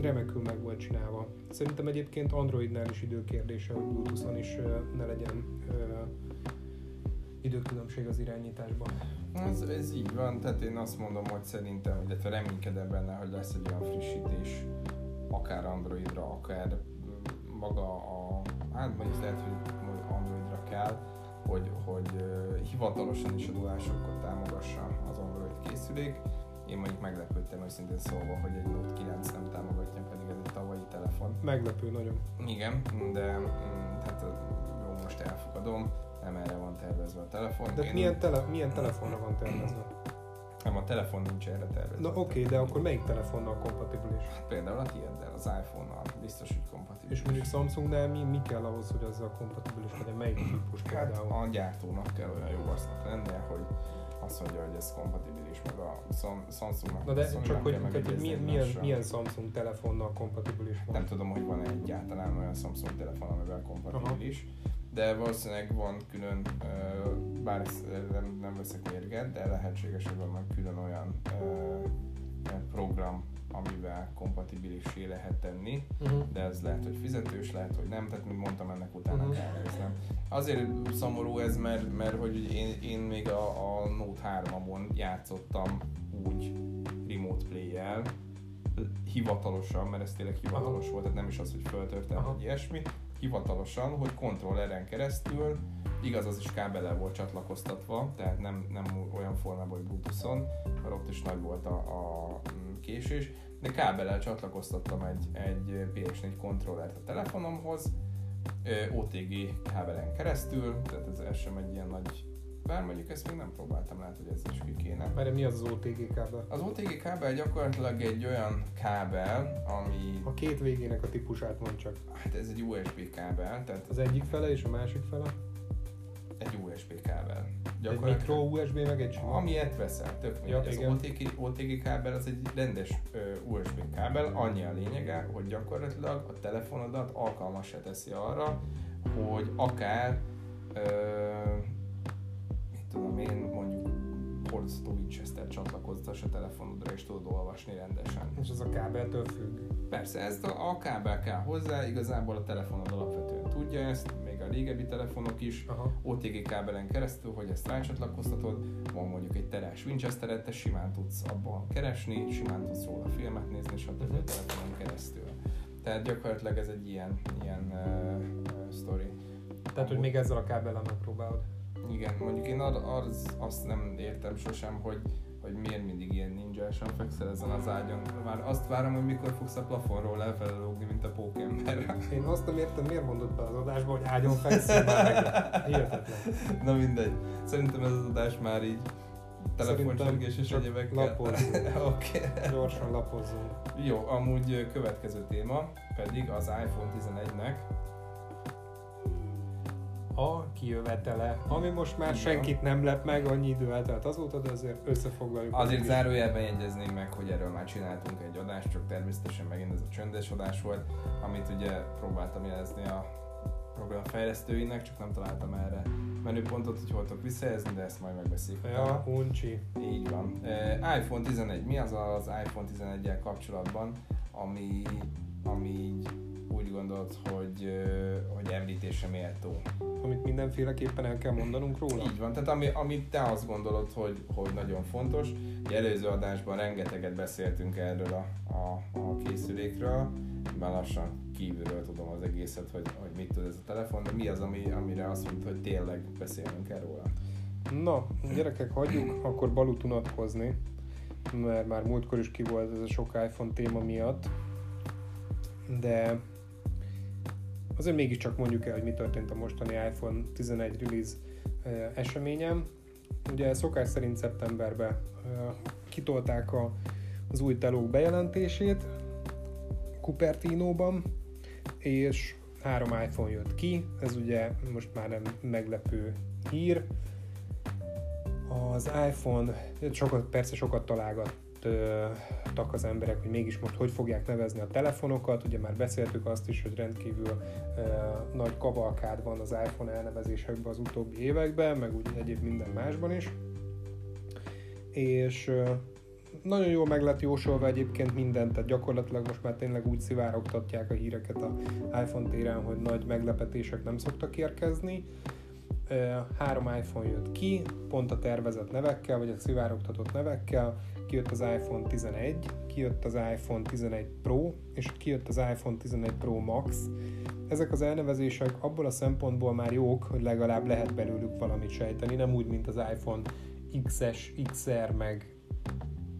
S1: remekül meg volt csinálva. Szerintem egyébként Androidnál is időkérdése, hogy Bluetooth-on is ne legyen időkülönbség az irányításban.
S2: Ez, ez így van, tehát én azt mondom, hogy szerintem, illetve reménykedem benne, hogy lesz egy olyan frissítés, akár Androidra, akár maga a, hát mondjuk lehet, hogy Androidra kell, hogy, hogy hivatalosan is a dulásokkal támogassa az Android készülék, én mondjuk meglepődtem őszintén szólva, hogy egy Note 9 nem támogatja, pedig ez egy tavalyi telefon.
S1: Meglepő nagyon.
S2: Igen, de hát jó, most elfogadom, nem erre van tervezve a telefon.
S1: De
S2: Én-
S1: milyen, tele, milyen telefonra van tervezve?
S2: Nem, a telefon nincs erre tervezve.
S1: Na oké, okay, de akkor melyik telefonnal kompatibilis?
S2: Hát például a tiéddel, az iPhone-nal biztos, hogy kompatibilis.
S1: És mondjuk Samsungnál mi, mi kell ahhoz, hogy azzal kompatibilis legyen? Melyik típus
S2: Hát
S1: például?
S2: a gyártónak kell olyan jó arcnak lennie, hogy azt mondja, hogy ez kompatibilis, meg a Sam- Samsungnak.
S1: Na de
S2: Sony
S1: csak hogy, hogy milyen, milyen, milyen Samsung telefonnal kompatibilis van?
S2: Nem tudom, hogy van-e egyáltalán olyan Samsung telefon, amivel kompatibilis. De valószínűleg van külön, bár ezt nem, nem veszek mérget, de lehetséges, hogy van külön olyan program, amivel kompatibilissé lehet tenni,
S1: Uh-huh.
S2: de ez lehet, hogy fizetős, lehet, hogy nem, tehát mint mondtam, ennek utána
S1: Mhm.
S2: kell néznem. Azért szomorú ez, mert, mert hogy én, én még a, a Note 3-amon játszottam úgy remote play-jel, hivatalosan, mert ez tényleg hivatalos volt, tehát nem is az, hogy föltörtem,
S1: Aha.
S2: vagy ilyesmi, hivatalosan, hogy kontrolleren keresztül, igaz az is kábellel volt csatlakoztatva, tehát nem, nem olyan formában, hogy Bluetooth-on, mert ott is nagy volt a, a késés, de kábellel csatlakoztattam egy, egy PS4 kontrollert a telefonomhoz, OTG kábelen keresztül, tehát ez, ez sem egy ilyen nagy bár mondjuk ezt még nem próbáltam, lehet, hogy ez is ki kéne.
S1: Mert mi az az OTG kábel?
S2: Az OTG kábel gyakorlatilag egy olyan kábel, ami,
S1: A két végének a típusát mond csak.
S2: hát ez egy USB kábel, tehát
S1: Az egyik fele és a másik fele?
S2: egy USB kábel.
S1: Egy mikro USB meg egy sima?
S2: Amilyet veszel, tök
S1: Ja,
S2: az OTG, OTG kábel az egy rendes ö, USB kábel, annyi a lényege, hogy gyakorlatilag a telefonodat alkalmassá teszi arra, hogy akár mit tudom én, mondjuk hordozható Winchester csatlakoztass a telefonodra és tudod olvasni rendesen.
S1: És az a kábeltől függ.
S2: Persze, ezt a, a kábel kell hozzá, igazából a telefonod alapvetően tudja ezt, még a régebbi telefonok is,
S1: Aha.
S2: OTG kábelen keresztül, hogy ezt rácsatlakoztatod, van mondjuk egy terás Winchester-et, te simán tudsz abban keresni, simán tudsz róla filmet nézni, stb.
S1: Mhm.
S2: a telefonon keresztül. Tehát gyakorlatilag ez egy ilyen, ilyen uh, uh, sztori.
S1: Tehát, hogy még ezzel a kábellel megpróbálod.
S2: Igen, mondjuk én ar- az, azt nem értem sosem, hogy, hogy miért mindig ilyen ninjásan fekszel ezen az ágyon. Már azt várom, hogy mikor fogsz a plafonról lefelé lógni, mint a pókember.
S1: Én azt nem értem, miért mondod be az adásba, hogy ágyon fekszél már. Hihetetlen.
S2: Na mindegy. Szerintem ez az adás már így telefoncsörgés és egyebekkel.
S1: lapozzunk.
S2: Oké.
S1: Gyorsan lapozzunk.
S2: Jó, amúgy következő téma pedig az iPhone 11-nek.
S1: A kijövetele, ami most már
S2: Igen.
S1: senkit nem lep meg, annyi idő eltelt azóta, de azért összefoglaljuk.
S2: Azért zárójelben jegyezném meg, hogy erről már csináltunk egy adást, csak természetesen megint ez a csöndes adás volt, amit ugye próbáltam jelezni a program fejlesztőinek, csak nem találtam erre menüpontot, hogy hol tudok visszajelzni, de ezt majd megbeszéljük.
S1: Ja, uncsi.
S2: Így van. Uh, iPhone 11. Mi az az iPhone 11-jel kapcsolatban, ami, ami így úgy gondolt, hogy, hogy említése méltó?
S1: Amit mindenféleképpen el kell mondanunk róla.
S2: Így van, tehát ami, amit te azt gondolod, hogy, hogy nagyon fontos. Egy előző adásban rengeteget beszéltünk erről a, a, a készülékről, már lassan kívülről tudom az egészet, hogy, hogy mit tud ez a telefon, de mi az, ami, amire azt mondta, hogy tényleg beszélnünk kell róla?
S1: Na, gyerekek, hagyjuk akkor Balut unatkozni, mert már múltkor is ki volt ez a sok iPhone téma miatt, de azért mégiscsak mondjuk el, hogy mi történt a mostani iPhone 11 release eseményem. Ugye szokás szerint szeptemberben kitolták a, az új telók bejelentését Cupertino-ban, és három iPhone jött ki, ez ugye most már nem meglepő hír, az iPhone, sokat, persze sokat találgattak az emberek, hogy mégis most hogy fogják nevezni a telefonokat. Ugye már beszéltük azt is, hogy rendkívül nagy kavalkád van az iPhone elnevezésekben az utóbbi években, meg úgy egyéb minden másban is. És nagyon jól meg lett jósolva egyébként mindent, tehát gyakorlatilag most már tényleg úgy szivárogtatják a híreket a iPhone téren, hogy nagy meglepetések nem szoktak érkezni három iPhone jött ki, pont a tervezett nevekkel, vagy a szivárogtatott nevekkel, kijött az iPhone 11, kijött az iPhone 11 Pro, és kijött az iPhone 11 Pro Max. Ezek az elnevezések abból a szempontból már jók, hogy legalább lehet belőlük valamit sejteni, nem úgy, mint az iPhone XS, XR, meg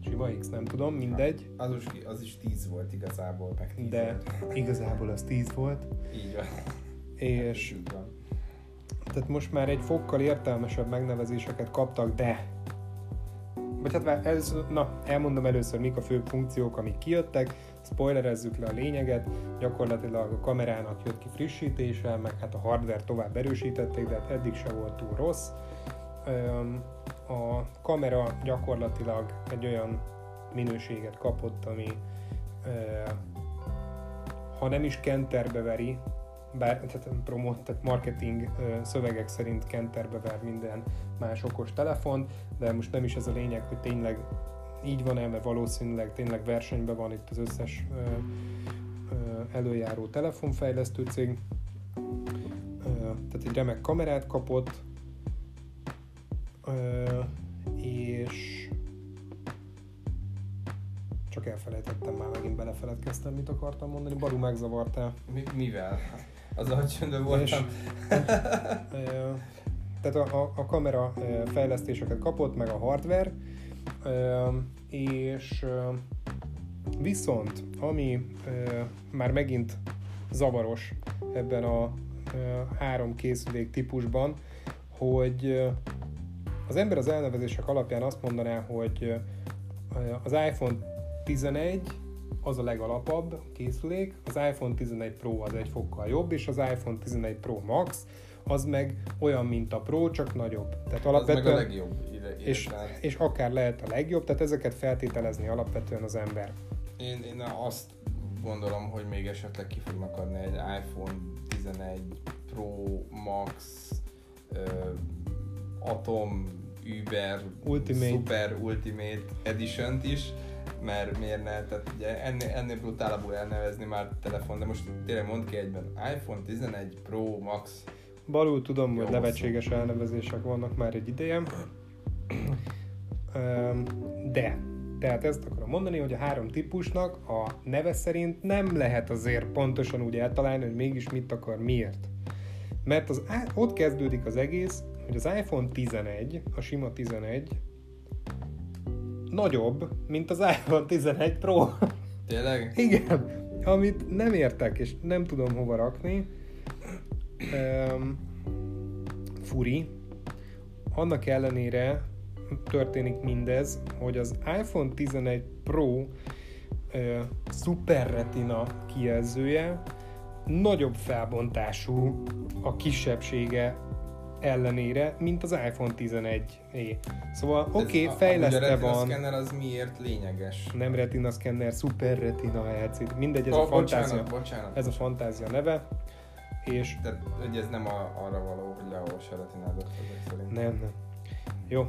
S1: sima X, nem tudom, mindegy.
S2: Az is, az is 10 volt igazából, meg 10
S1: De
S2: volt.
S1: igazából az 10 volt.
S2: Így van.
S1: És
S2: Így van.
S1: tehát most már egy fokkal értelmesebb megnevezéseket kaptak, de vagy hát ez, na, elmondom először, mik a fő funkciók, amik kijöttek, spoilerezzük le a lényeget, gyakorlatilag a kamerának jött ki frissítése, meg hát a hardware tovább erősítették, de hát eddig se volt túl rossz. A kamera gyakorlatilag egy olyan minőséget kapott, ami ha nem is kenterbe veri, bár tehát, promo, tehát marketing szövegek szerint kenterbe ver minden más okos telefon, de most nem is ez a lényeg, hogy tényleg így van-e, mert valószínűleg tényleg versenyben van itt az összes előjáró telefonfejlesztő cég. Tehát egy remek kamerát kapott, és csak elfelejtettem már, megint belefeledkeztem, mit akartam mondani. Baru megzavartál.
S2: Mi, mivel? Az a csöndben voltam.
S1: Ö, Tehát a, a, a kamera fejlesztéseket kapott, meg a hardware, és viszont ami már megint zavaros ebben a három készülék típusban, hogy az ember az elnevezések alapján azt mondaná, hogy az iPhone 11 az a legalapabb készülék, az iPhone 11 Pro az egy fokkal jobb, és az iPhone 11 Pro Max az meg olyan, mint a Pro, csak nagyobb. Tehát
S2: Az meg a
S1: alapvetően,
S2: legjobb ide,
S1: és,
S2: ide
S1: és akár lehet a legjobb, tehát ezeket feltételezni alapvetően az ember.
S2: Én, én azt gondolom, hogy még esetleg ki fognak adni egy iPhone 11 Pro Max uh, Atom Uber
S1: Ultimate.
S2: Super Ultimate edition is, mert miért ne, tehát ugye ennél, ennél brutálabbul elnevezni már telefon, de most tényleg mond ki egyben iPhone 11 Pro Max
S1: Balul tudom, hogy nevetséges elnevezések vannak már egy ideje. De, tehát ezt akarom mondani, hogy a három típusnak a neve szerint nem lehet azért pontosan úgy eltalálni, hogy mégis mit akar, miért. Mert az, ott kezdődik az egész, hogy az iPhone 11, a sima 11, nagyobb, mint az iPhone 11 Pro.
S2: Tényleg?
S1: Igen, amit nem értek, és nem tudom hova rakni. Um, furi. Annak ellenére történik mindez, hogy az iPhone 11 Pro uh, Super Retina kijelzője nagyobb felbontású a kisebbsége ellenére, mint az iPhone 11 é. Szóval
S2: Ez
S1: oké,
S2: a-
S1: okay, fejlesztve
S2: amúgy a retina
S1: van,
S2: az miért lényeges?
S1: nem retina szkenner, Super Retina LCD, mindegy, ez a
S2: oh,
S1: fantázia.
S2: bocsánat, bocsánat.
S1: Ez a fantázia neve, és
S2: Tehát, hogy ez nem a, arra való, hogy leolvas a retinádat
S1: nem, nem. Jó,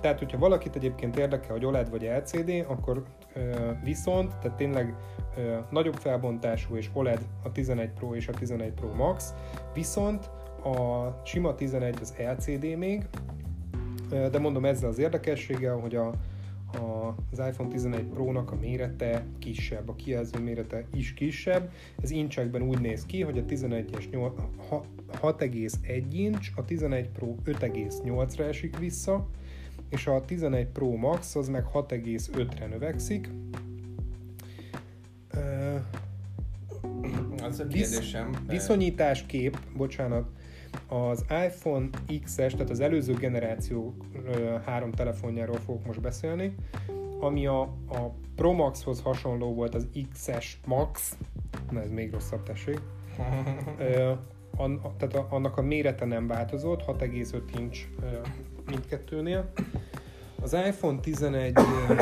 S1: tehát hogyha valakit egyébként érdekel, hogy OLED vagy LCD, akkor viszont, tehát tényleg nagyobb felbontású és OLED a 11 Pro és a 11 Pro Max, viszont a sima 11 az LCD még, de mondom ezzel az érdekességgel, hogy a, a, az iPhone 11 Pro-nak a mérete kisebb, a kijelző mérete is kisebb. Ez incsekben úgy néz ki, hogy a 11-es nyol- ha- 6,1 inch, a 11 Pro 5,8-ra esik vissza, és a 11 Pro Max az meg 6,5-re növekszik. Ö,
S2: Az a
S1: Visz-
S2: kérdésem. eh,
S1: Viszonyításkép, bocsánat, az iPhone XS, tehát az előző generáció három telefonjáról fogok most beszélni, ami a, a Pro Maxhoz hasonló volt az XS Max, na ez még rosszabb, tessék, an, tehát a, annak a mérete nem változott, 6,5 inch mindkettőnél. Az iPhone 11 ö,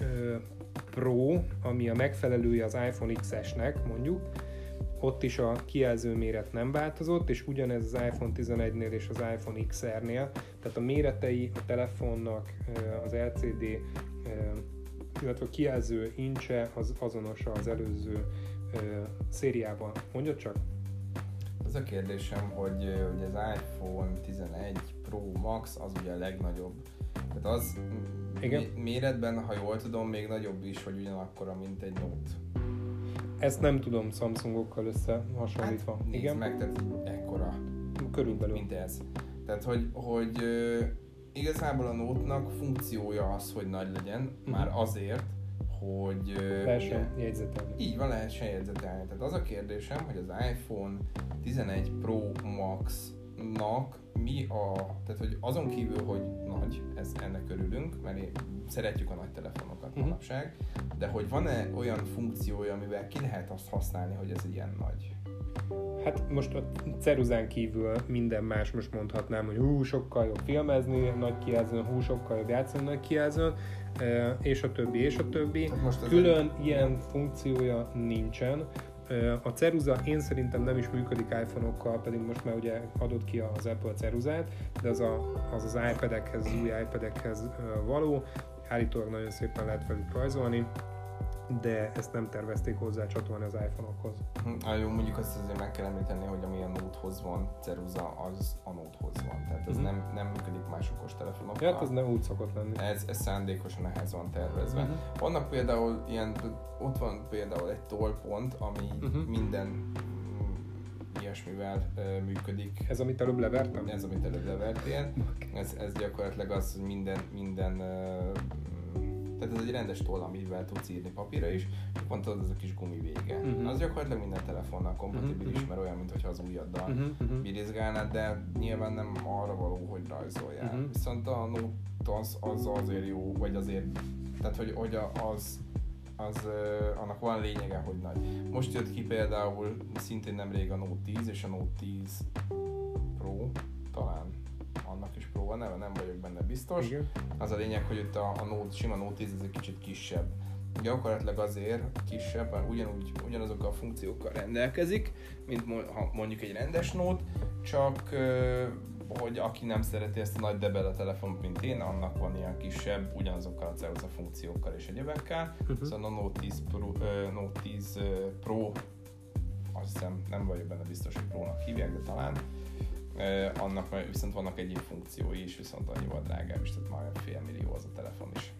S1: ö, Pro, ami a megfelelője az iPhone XS-nek, mondjuk, ott is a kijelző méret nem változott, és ugyanez az iPhone 11-nél és az iPhone XR-nél, tehát a méretei a telefonnak, az LCD, illetve a kijelző incse az azonos az előző ö, szériával. Mondja csak?
S2: Az a kérdésem, hogy, hogy az iPhone 11 Pro Max az ugye a legnagyobb. Tehát az
S1: Igen.
S2: mé- méretben, ha jól tudom, még nagyobb is, vagy ugyanakkora, mint egy Note.
S1: Ezt nem tudom Samsungokkal összehasonlítva.
S2: nézd
S1: Igen,
S2: meg, tehát ekkora,
S1: körülbelül.
S2: mint ez. Tehát, hogy, hogy igazából a Note-nak funkciója az, hogy nagy legyen, uh-huh. már azért, hogy...
S1: Lehessen jegyzetelni.
S2: Így van, lehessen jegyzetelni. Tehát az a kérdésem, hogy az iPhone 11 Pro Max-nak mi a... Tehát, hogy azon kívül, hogy nagy, ez, ennek örülünk, mert szeretjük a nagy telefonokat uh-huh. manapság, de hogy van-e olyan funkciója, amivel ki lehet azt használni, hogy ez ilyen nagy?
S1: Hát most a ceruzán kívül minden más most mondhatnám, hogy hú, sokkal jobb filmezni, nagy kijelzőn, hú, sokkal jobb játszani nagy kijelzőn, és a többi, és a többi. Hát most Külön egy... ilyen funkciója nincsen. A ceruza én szerintem nem is működik iPhone-okkal, pedig most már ugye adott ki az Apple ceruzát, de az a, az, az iPad-ekhez, az új iPad-ekhez való, állítólag nagyon szépen lehet velük rajzolni, de ezt nem tervezték hozzá csatolni az iPhone-okhoz.
S2: Hm, jó, mondjuk azt azért meg kell említeni, hogy ami a Note-hoz van, ceruza, az a Note-hoz van. Tehát ez mm-hmm. nem, nem működik más okos telefonokkal.
S1: Hát ez nem úgy szokott lenni.
S2: Ez, ez szándékosan ehhez van tervezve. Mm-hmm. Vannak például ilyen, ott van például egy tollpont, ami mm-hmm. minden ilyesmivel uh, működik.
S1: Ez, amit előbb levertem?
S2: Ez, amit előbb levertél. Okay. Ez, ez gyakorlatilag az, hogy minden, minden uh, tehát ez egy rendes toll, amivel tudsz írni papírra is, és pont az a kis gumi vége. Uh-huh. Az gyakorlatilag minden telefonnal kompatibilis, uh-huh. mert olyan, mintha az ujjaddal uh-huh. Birizgálnád, de nyilván nem arra való, hogy rajzoljál. Uh-huh. Viszont a Note az, az azért jó, vagy azért, tehát hogy, hogy az, az annak van lényege, hogy nagy. Most jött ki például szintén nemrég a Note 10 és a Note 10 Pro, talán annak is Pro a neve, nem vagyok benne biztos. Igen. Az a lényeg, hogy itt a, a Note, sima Note 10 ez egy kicsit kisebb. Gyakorlatilag azért kisebb, mert ugyanúgy, ugyanazokkal a funkciókkal rendelkezik, mint ha mondjuk egy rendes Note, csak hogy aki nem szereti ezt a nagy debel a telefont, mint én, annak van ilyen kisebb, ugyanazokkal a ceruza funkciókkal és egyebekkel. Uh-huh. Szóval a Note 10 Pro, uh, Note 10 uh, Pro azt hiszem nem vagyok benne biztos, hogy Pro-nak hívják, de talán annak viszont vannak egyéb funkciói is, viszont annyival drágább is, tehát majd fél millió az a telefon is.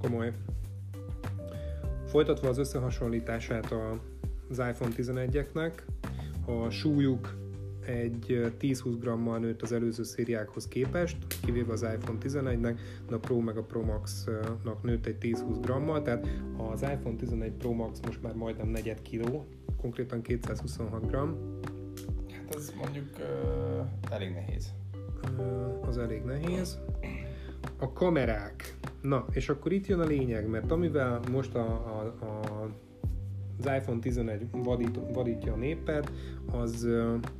S1: Komoly. Folytatva az összehasonlítását az iPhone 11-eknek, a súlyuk egy 10-20 grammal nőtt az előző szériákhoz képest, kivéve az iPhone 11-nek, de a Pro meg a Pro Max-nak nőtt egy 10-20 grammal, tehát az iPhone 11 Pro Max most már majdnem negyed kiló, konkrétan 226 gram,
S2: az mondjuk uh, elég nehéz.
S1: Uh, az elég nehéz. A kamerák. Na, és akkor itt jön a lényeg, mert amivel most a, a, a az iPhone 11 vadít, vadítja a népet, az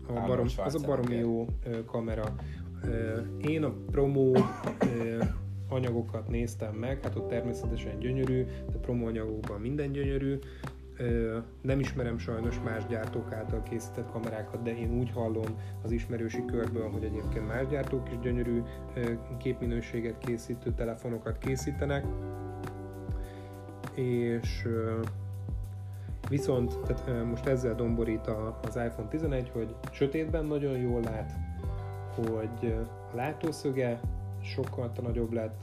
S1: a, barom, az a baromi jó kamera. Én a promó anyagokat néztem meg, hát ott természetesen gyönyörű, de promó anyagokban minden gyönyörű, nem ismerem sajnos más gyártók által készített kamerákat, de én úgy hallom az ismerősi körből, hogy egyébként más gyártók is gyönyörű képminőséget készítő telefonokat készítenek. És viszont tehát most ezzel domborít az iPhone 11, hogy sötétben nagyon jól lát, hogy a látószöge sokkal nagyobb lett,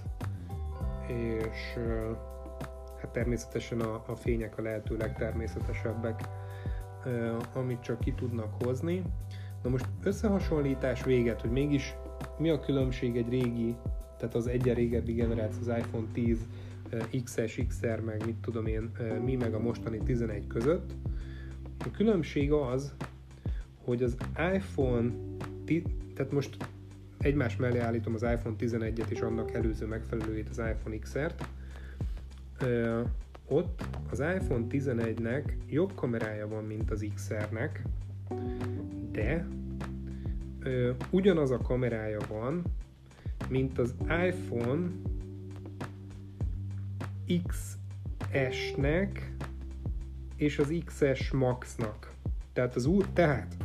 S1: és hát természetesen a, a fények a lehető legtermészetesebbek, amit csak ki tudnak hozni. Na most összehasonlítás véget, hogy mégis mi a különbség egy régi, tehát az egyen régebbi generáció, az iPhone 10 XS, XR, meg mit tudom én, mi meg a mostani 11 között. A különbség az, hogy az iPhone, tehát most egymás mellé állítom az iPhone 11-et és annak előző megfelelőjét, az iPhone XR-t, ott az iPhone 11-nek jobb kamerája van, mint az XR-nek, de ö, ugyanaz a kamerája van, mint az iPhone XS-nek és az XS Max-nak. Tehát az úr, tehát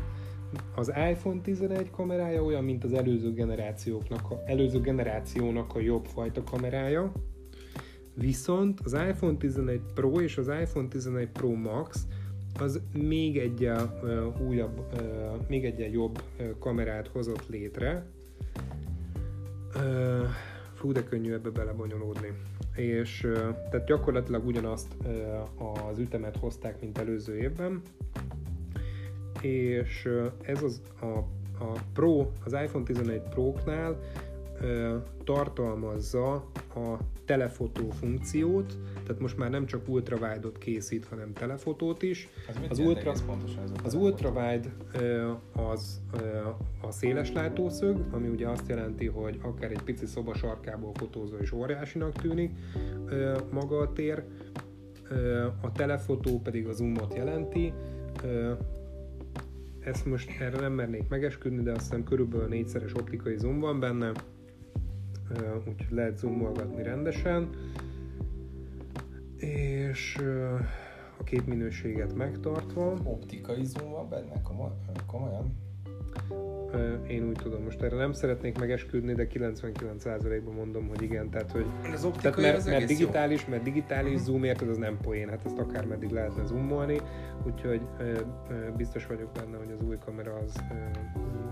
S1: az iPhone 11 kamerája olyan, mint az előző generációknak, előző generációnak a jobb fajta kamerája, Viszont az iPhone 11 Pro és az iPhone 11 Pro Max az még egy újabb, még egy jobb kamerát hozott létre. Fú, de könnyű ebbe belebonyolódni. És tehát gyakorlatilag ugyanazt az ütemet hozták, mint előző évben. És ez az a, a Pro, az iPhone 11 Pro-knál tartalmazza a telefotó funkciót, tehát most már nem csak ultrawide-ot készít, hanem telefotót is.
S2: Ez
S1: Az ultra-
S2: pontosan ez a
S1: Az ultrawide az a széles látószög, ami ugye azt jelenti, hogy akár egy pici szoba sarkából fotózó is óriásinak tűnik maga a tér. A telefotó pedig a zoomot jelenti. Ezt most erre nem mernék megesküdni, de azt hiszem körülbelül négyszeres optikai zoom van benne, úgyhogy lehet zoomolgatni rendesen. És a képminőséget megtartva.
S2: Optikai zoom van benne? Komoly, komolyan?
S1: Én úgy tudom, most erre nem szeretnék megesküdni, de 99%-ban mondom, hogy igen, tehát hogy
S2: Az
S1: tehát mert,
S2: az
S1: mert
S2: egész jó.
S1: digitális, mert digitális
S2: Mhm.
S1: zoom érted, az nem poén, hát ezt akár meddig lehetne zoomolni, úgyhogy ö, ö, biztos vagyok benne, hogy az új kamera az ö,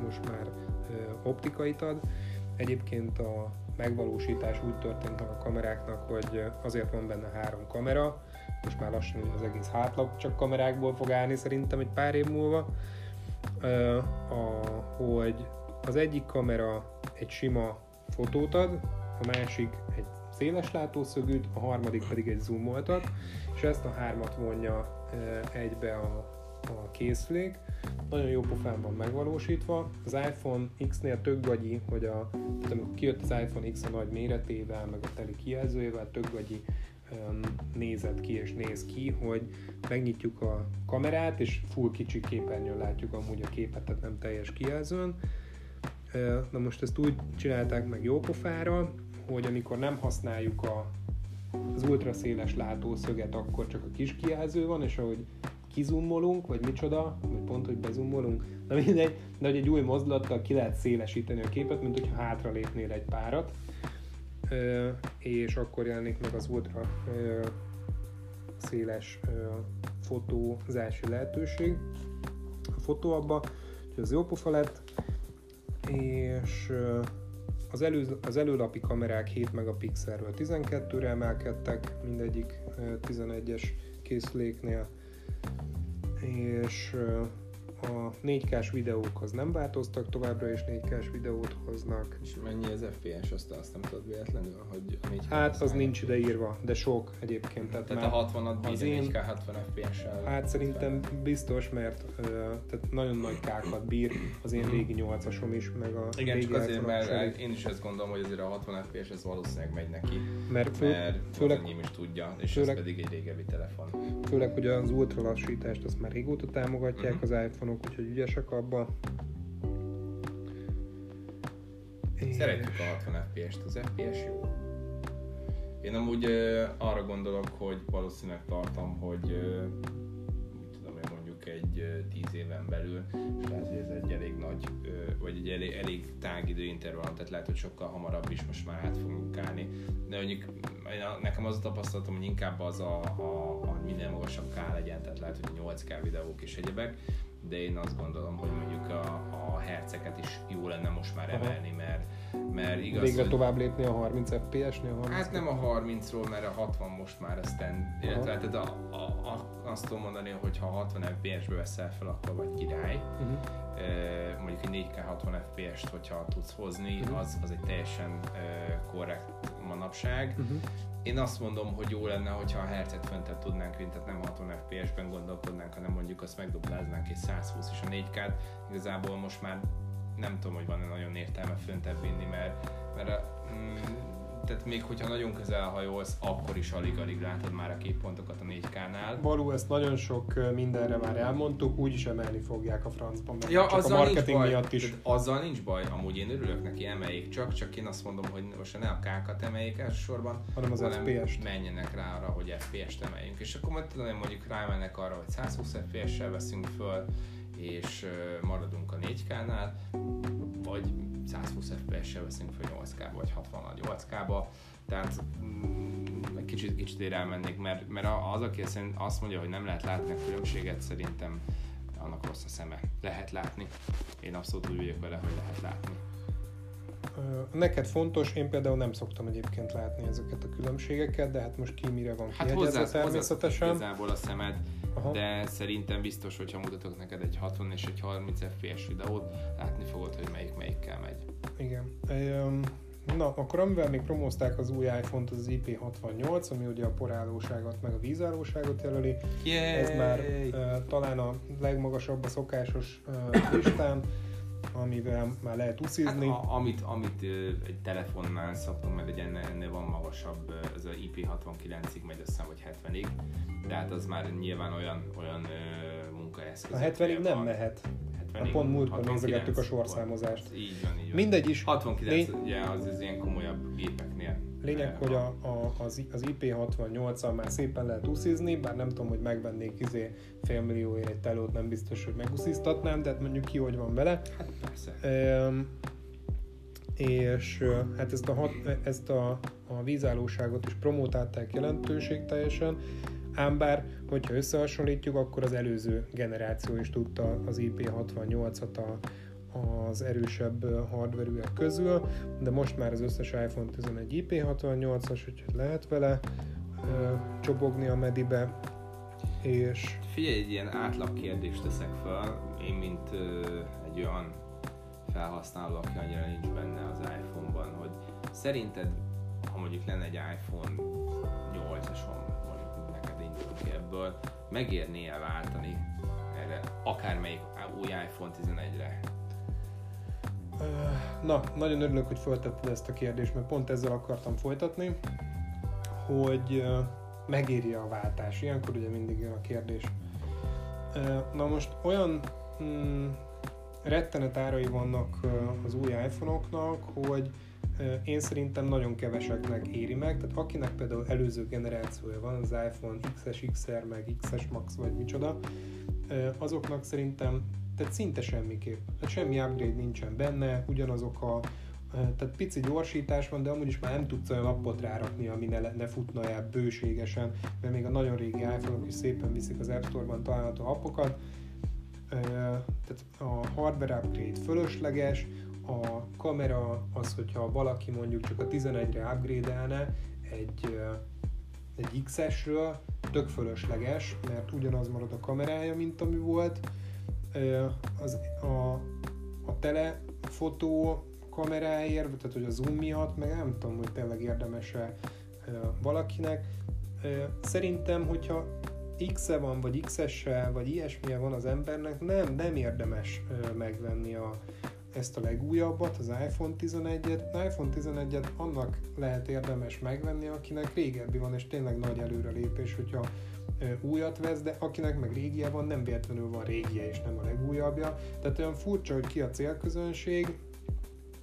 S1: most már ö, optikait ad. Egyébként a megvalósítás úgy történt a kameráknak, hogy azért van benne három kamera, most már lassan az egész hátlap csak kamerákból fog állni szerintem egy pár év múlva, a, hogy az egyik kamera egy sima fotót ad, a másik egy széles látószögűt, a harmadik pedig egy zoomoltat, és ezt a hármat vonja egybe a, a készülék. Nagyon jó pofán van megvalósítva. Az iPhone X-nél tök gagyi, hogy a, tehát amikor kijött az iPhone X a nagy méretével, meg a teli kijelzőjével, tök gagyi nézett ki és néz ki, hogy megnyitjuk a kamerát, és full kicsi képernyőn látjuk amúgy a képet, tehát nem teljes kijelzőn. Na most ezt úgy csinálták meg jó pofára, hogy amikor nem használjuk a, az ultraszéles látószöget, akkor csak a kis kijelző van, és ahogy kizoomolunk, vagy micsoda, vagy pont, hogy bezoomolunk, na mindegy, de hogy egy új mozdulattal ki lehet szélesíteni a képet, mint hogyha hátra lépnél egy párat, és akkor jelenik meg az ultra ö, széles fotózási lehetőség a fotóabba, úgyhogy az jó pofa lett, és az, elő, az előlapi kamerák 7 megapixelről 12-re emelkedtek, mindegyik ö, 11-es készüléknél, és ö, a 4K-s videók az nem változtak, továbbra is 4K-s videót hoznak.
S2: És mennyi az FPS, azt, azt nem tudod véletlenül, hogy a 4K
S1: Hát az nincs ideírva, de sok egyébként. Tehát,
S2: Tehát a 60-at
S1: az én-
S2: 4K 60 FPS-sel.
S1: Hát szerintem biztos, mert ö, tehát nagyon nagy kákat bír az én régi 8-asom is, meg a
S2: Igen,
S1: régi
S2: csak azért, mert
S1: elég.
S2: én is ezt gondolom, hogy azért a 60 FPS ez valószínűleg megy neki,
S1: mert fő,
S2: mert
S1: főleg-
S2: is tudja, és
S1: főleg-
S2: ez pedig egy régebbi telefon.
S1: főleg, hogy az ultra lassítást azt már régóta támogatják
S2: Mhm.
S1: az iPhone-ok, úgyhogy ügyesek abba. És-
S2: Szeretjük a 60 FPS-t, az FPS jó. Én amúgy ö, arra gondolok, hogy valószínűleg tartom, hogy ö, tudom én mondjuk egy ö, 10 éven belül, és lehet, hogy ez egy elég nagy, ö, vagy egy elég, elég tág időintervallum, tehát lehet, hogy sokkal hamarabb is most már át fogunk állni. De mondjuk nekem az a tapasztalatom, hogy inkább az a, a, a minél magasabb K legyen, tehát lehet, hogy 8K videók és egyebek, de én azt gondolom, hogy mondjuk a, a herceket is jó lenne most már emelni, mert, mert igaz,
S1: Végre
S2: hogy
S1: tovább lépni a 30 FPS-nél? 30
S2: Hát nem a 30-ról, mert a 60 most már aztán, illetve
S1: Aha.
S2: tehát a, a, a, azt tudom mondani, hogy ha 60 FPS-be veszel fel, akkor vagy király.
S1: Uh-huh.
S2: E, mondjuk egy 4K 60 FPS-t, hogyha tudsz hozni,
S1: Mhm.
S2: az, az egy teljesen e, korrekt manapság.
S1: Uh-huh.
S2: Én azt mondom, hogy jó lenne, hogyha a hercet föntebb tudnánk vinni, tehát nem 60 FPS-ben gondolkodnánk, hanem mondjuk azt megdupláznánk és 120 és a 4K-t. Igazából most már nem tudom, hogy van-e nagyon értelme föntebb vinni, mert, mert a, mm, tehát még hogyha nagyon közel hajolsz, akkor is alig-alig látod már a képpontokat a 4K-nál.
S1: Való, ezt nagyon sok mindenre már elmondtuk, úgyis emelni fogják a francban, mert
S2: Ja,
S1: csak a marketing
S2: baj.
S1: miatt is.
S2: Azzal nincs baj, amúgy én örülök neki, emeljék csak, csak én azt mondom, hogy most ne a K-kat emeljék elsősorban,
S1: Hanem az
S2: hanem
S1: FPS-t.
S2: menjenek rá arra, hogy FPS-t emeljünk. És akkor majd tudom, mondjuk rámennek arra, hogy 120 FPS-sel veszünk föl, és maradunk a 4K-nál, vagy 120 FPS-sel veszünk föl 8K-ba, vagy 60 8K-ba. Tehát mm, egy kicsit, kicsit én elmennék, mert, mert az, aki azt mondja, hogy nem lehet látni a különbséget, szerintem annak rossz a szeme. Lehet látni. Én abszolút úgy vagyok vele, hogy lehet látni.
S1: Neked fontos, én például nem szoktam egyébként látni ezeket a különbségeket, de hát most ki mire van
S2: Hát
S1: kiegyezve
S2: hozzá, hozzá
S1: természetesen.
S2: igazából a szemed,
S1: Aha.
S2: de szerintem biztos, hogyha mutatok neked egy 60 és egy 30 FPS videót, látni fogod, hogy melyik melyikkel megy.
S1: Igen. Na, akkor amivel még promózták az új iPhone-t, az, az IP68, ami ugye a porállóságot meg a vízállóságot jelöli.
S2: Yay!
S1: Ez már uh, talán a legmagasabb a szokásos uh, listán, amivel már lehet uszizni.
S2: Hát, a, amit, amit egy telefonnál szoktunk, mert egy ennél, ennél van magasabb, az IP69-ig megy, azt hiszem, hogy 70-ig, de hát az már nyilván olyan, olyan munkaeszköz.
S1: A 70-ig nem mehet. 70 hát pont múltkor nézegettük a sorszámozást.
S2: Így van, így van.
S1: Mindegy is.
S2: 69 lény... ugye az, az ilyen komolyabb gépeknél.
S1: Lényeg, hogy a, a, az, az IP68-al már szépen lehet uszizni, bár nem tudom, hogy megvennék izé félmillióért egy telót, nem biztos, hogy megusziztatnám, de hát mondjuk ki, hogy van vele.
S2: Hát persze.
S1: E, és hát ezt a, ezt a, a vízállóságot is promotálták jelentőség teljesen, ám bár, hogyha összehasonlítjuk, akkor az előző generáció is tudta az IP68-at a, az erősebb hardverűek közül, de most már az összes iPhone 11 IP68-as, úgyhogy lehet vele ö, csobogni a medibe, és...
S2: Figyelj, egy ilyen átlag kérdést teszek fel, én mint ö, egy olyan felhasználó, aki annyira nincs benne az iPhone-ban, hogy szerinted, ha mondjuk lenne egy iPhone 8-asom, mondjuk neked indulunk ebből, megérné el váltani erre, akármelyik új iPhone 11-re?
S1: Na, nagyon örülök, hogy föltetted ezt a kérdést, mert pont ezzel akartam folytatni, hogy megéri a váltás. Ilyenkor ugye mindig jön a kérdés. Na most olyan mm, rettenet árai vannak az új iPhone-oknak, hogy én szerintem nagyon keveseknek éri meg, tehát akinek például előző generációja van, az iPhone XS, XR, meg XS Max, vagy micsoda, azoknak szerintem tehát szinte semmiképp. Tehát semmi upgrade nincsen benne, ugyanazok a tehát pici gyorsítás van, de amúgy is már nem tudsz olyan appot rárakni, ami ne, ne futna el bőségesen, mert még a nagyon régi iPhone-ok is szépen viszik az App Store-ban található appokat. Tehát a hardware upgrade fölösleges, a kamera az, hogyha valaki mondjuk csak a 11-re upgrade egy, egy XS-ről, tök fölösleges, mert ugyanaz marad a kamerája, mint ami volt, az, a, a telefotó kameráért, tehát hogy a zoom miatt, meg nem tudom, hogy tényleg érdemese valakinek. Szerintem, hogyha X-e van, vagy X-essel, vagy ilyesmilyen van az embernek, nem, nem érdemes megvenni a, ezt a legújabbat, az iPhone 11-et. Az iPhone 11-et annak lehet érdemes megvenni, akinek régebbi van, és tényleg nagy előrelépés, hogyha újat vesz, de akinek meg régie van, nem véletlenül van régie és nem a legújabbja. Tehát olyan furcsa, hogy ki a célközönség,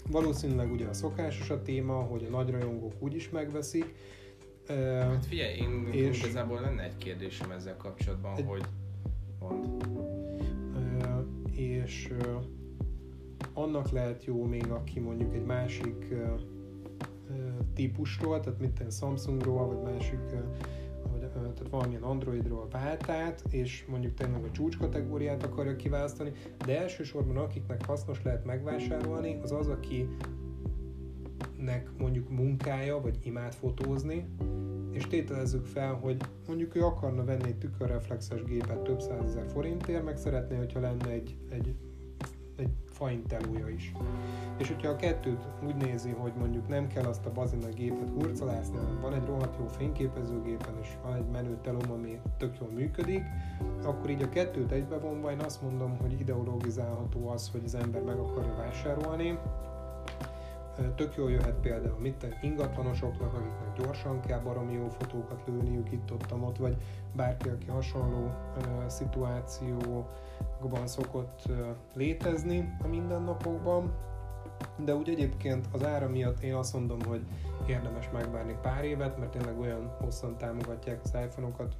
S1: Valószínűleg ugye a szokásos a téma, hogy a nagy rajongók úgyis megveszik.
S2: Hát figyelj, én és igazából lenne egy kérdésem ezzel kapcsolatban, egy, hogy mond.
S1: És annak lehet jó még, aki mondjuk egy másik típusról, tehát mint Samsungról, vagy másik tehát valamilyen Androidról vált át, és mondjuk tényleg a csúcskategóriát akarja kiválasztani, de elsősorban akiknek hasznos lehet megvásárolni, az az, aki nek mondjuk munkája, vagy imád fotózni, és tételezzük fel, hogy mondjuk ő akarna venni egy tükörreflexes gépet több százezer forintért, meg szeretné, hogyha lenne egy, egy egy faintelúja is. És hogyha a kettőt úgy nézi, hogy mondjuk nem kell azt a bazina gépet hurcolászni, hanem van egy rohadt jó fényképezőgépen, és van egy menő telom, ami tök jól működik, akkor így a kettőt egybevonva én azt mondom, hogy ideologizálható az, hogy az ember meg akarja vásárolni, Tök jól jöhet például mit ingatlanosoknak, akiknek gyorsan kell baromi jó fotókat lőniük itt ott, ott vagy bárki, aki hasonló uh, szituációban szokott létezni a mindennapokban. De úgy egyébként az ára miatt én azt mondom, hogy érdemes megvárni pár évet, mert tényleg olyan hosszan támogatják az iPhone-okat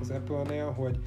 S1: az Apple-nél, hogy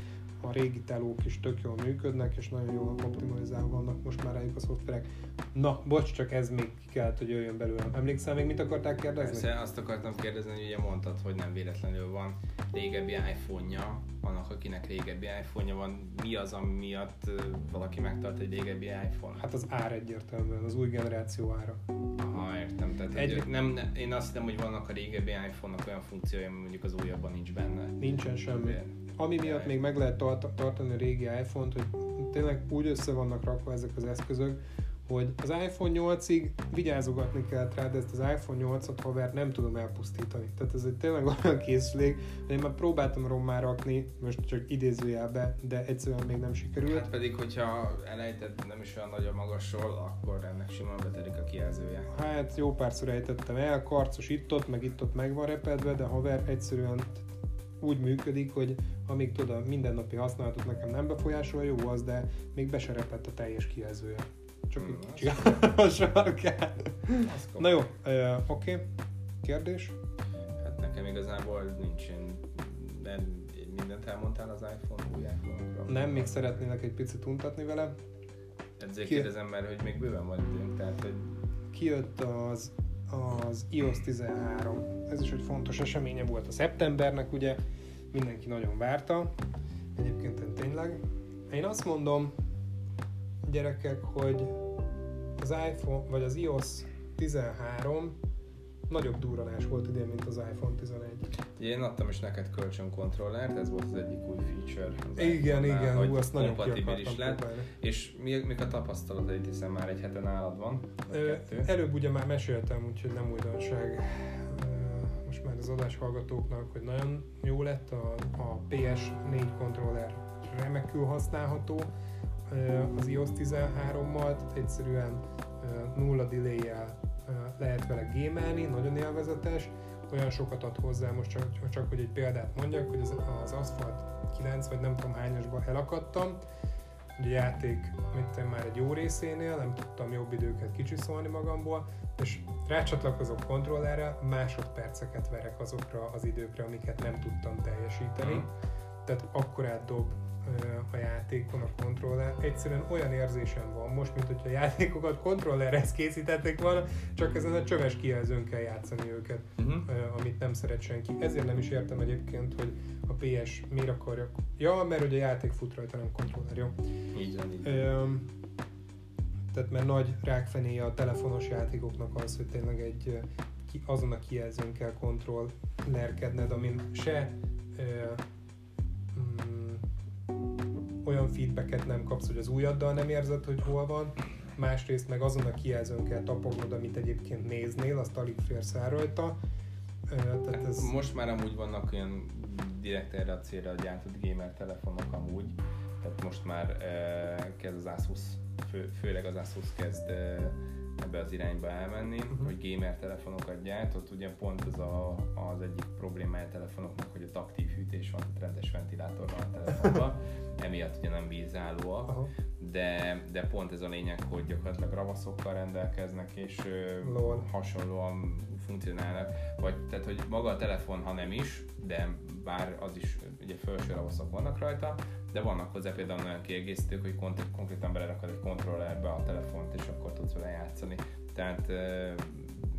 S1: a régi telók is tök jól működnek, és nagyon jól optimalizálva vannak most már rájuk a szoftverek. Na, bocs, csak ez még ki kellett, hogy jöjjön belőlem. Emlékszel még, mit akarták kérdezni?
S2: Persze, azt akartam kérdezni, hogy ugye mondtad, hogy nem véletlenül van régebbi iPhone-ja, annak, akinek régebbi iPhone-ja van, mi az, ami miatt valaki megtart egy régebbi iPhone?
S1: Hát az ár egyértelműen, az új generáció ára.
S2: Aha, értem. Tehát egy... nem, nem, én azt hiszem, hogy vannak a régebbi iPhone-nak olyan funkciója, ami mondjuk az újabban nincs benne.
S1: Nincsen semmi. Ami miatt még meg lehet tart- tartani a régi iPhone-t, hogy tényleg úgy össze vannak rakva ezek az eszközök, hogy az iPhone 8-ig vigyázogatni kell rá, de ezt az iPhone 8-at haver nem tudom elpusztítani. Tehát ez egy tényleg olyan készülék, hogy én már próbáltam rommá rakni, most csak idézőjelbe, de egyszerűen még nem sikerült.
S2: Hát pedig, hogyha elejted nem is olyan nagyon magasról, akkor ennek simán betelik a kijelzője.
S1: Hát jó párszor ejtettem el, karcos itt-ott, meg itt-ott meg van repedve, de haver egyszerűen úgy működik, hogy amíg tudod, a mindennapi használatot nekem nem befolyásolja, jó az, de még be se repett a teljes kijelzője. Csak
S2: Hmm,
S1: így.
S2: Az
S1: Na jó, uh, oké. Okay. Kérdés?
S2: Hát nekem igazából nincsen, nem, mindent elmondtál az iPhone, új iPhone-okra.
S1: Nem, még szeretnének egy picit untatni vele.
S2: Ezért
S1: Ki-
S2: kérdezem, mert hogy még bőven van időnk, tehát hogy
S1: Kijött az, az iOS 13. Ez is egy fontos eseménye volt a szeptembernek, ugye. Mindenki nagyon várta. Egyébként tényleg. Én azt mondom, gyerekek, hogy az iPhone, vagy az iOS 13 nagyobb durranás volt idén, mint az iPhone 11.
S2: Ugye én adtam is neked kölcsön kontrollert, ez volt az egyik új feature. az
S1: Igen, igen,
S2: hogy
S1: hú, azt nagyon
S2: kompatibilis lett.
S1: próbálni.
S2: És mi, mik a tapasztalataid, hiszen már egy heten nálad van,
S1: Ö,
S2: kettő.
S1: Előbb ugye már meséltem, úgyhogy nem újdonság most már az adás hallgatóknak, hogy nagyon jó lett a, a PS4 kontroller remekül használható az iOS 13-mal, tehát egyszerűen nulla delay lehet vele gémelni, nagyon élvezetes, olyan sokat ad hozzá, most csak, csak hogy egy példát mondjak, hogy az, az Asphalt 9 vagy nem tudom hányasban elakadtam, Ugye játék mint tudom, már egy jó részénél, nem tudtam jobb időket kicsiszolni magamból, és rácsatlakozok kontrollerre, másodperceket verek azokra az időkre, amiket nem tudtam teljesíteni.
S2: Mhm.
S1: Tehát akkor átdob ö, a játékon a kontroller. Egyszerűen olyan érzésem van most, mint hogyha a játékokat kontrollerhez készítették volna, csak ezen a csöves kijelzőn kell játszani őket
S2: Uh-huh.
S1: amit nem szeret senki. Ezért nem is értem egyébként, hogy a PS miért akarja. Ja, mert ugye a játék fut rajta, nem kontroller, jó.
S2: Így van, így van.
S1: Tehát mert nagy rákfenéje a telefonos játékoknak az, hogy tényleg egy azon a kijelzőn kell kontrollerkedned, amin se ö, mm, olyan feedbacket nem kapsz, hogy az újaddal nem érzed, hogy hol van, másrészt meg azon a kijelzőn kell tapognod, amit egyébként néznél, azt alig férsz el rajta. Tehát ez...
S2: Most már amúgy vannak olyan direkt erre a célra gyártott gamer telefonok amúgy, tehát most már uh, kezd az Asus, fő, főleg az Asus kezd uh, ebbe az irányba elmenni, uh-huh. hogy gamer telefonokat gyárt, ott ugye pont az a, az egyik problémája a telefonoknak, hogy ott aktív hűtés van, tehát rendes ventilátor van a telefonban, emiatt ugye nem vízállóak,
S1: Aha.
S2: de, de pont ez a lényeg, hogy gyakorlatilag ravaszokkal rendelkeznek, és
S1: Lol.
S2: hasonlóan funkcionálnak, vagy tehát, hogy maga a telefon, ha nem is, de bár az is, ugye felső ravaszok vannak rajta, de vannak hozzá például olyan kiegészítők, hogy kont- konkrétan belerakod egy kontrollerbe a telefont, és akkor tudsz vele játszani. Tehát ö,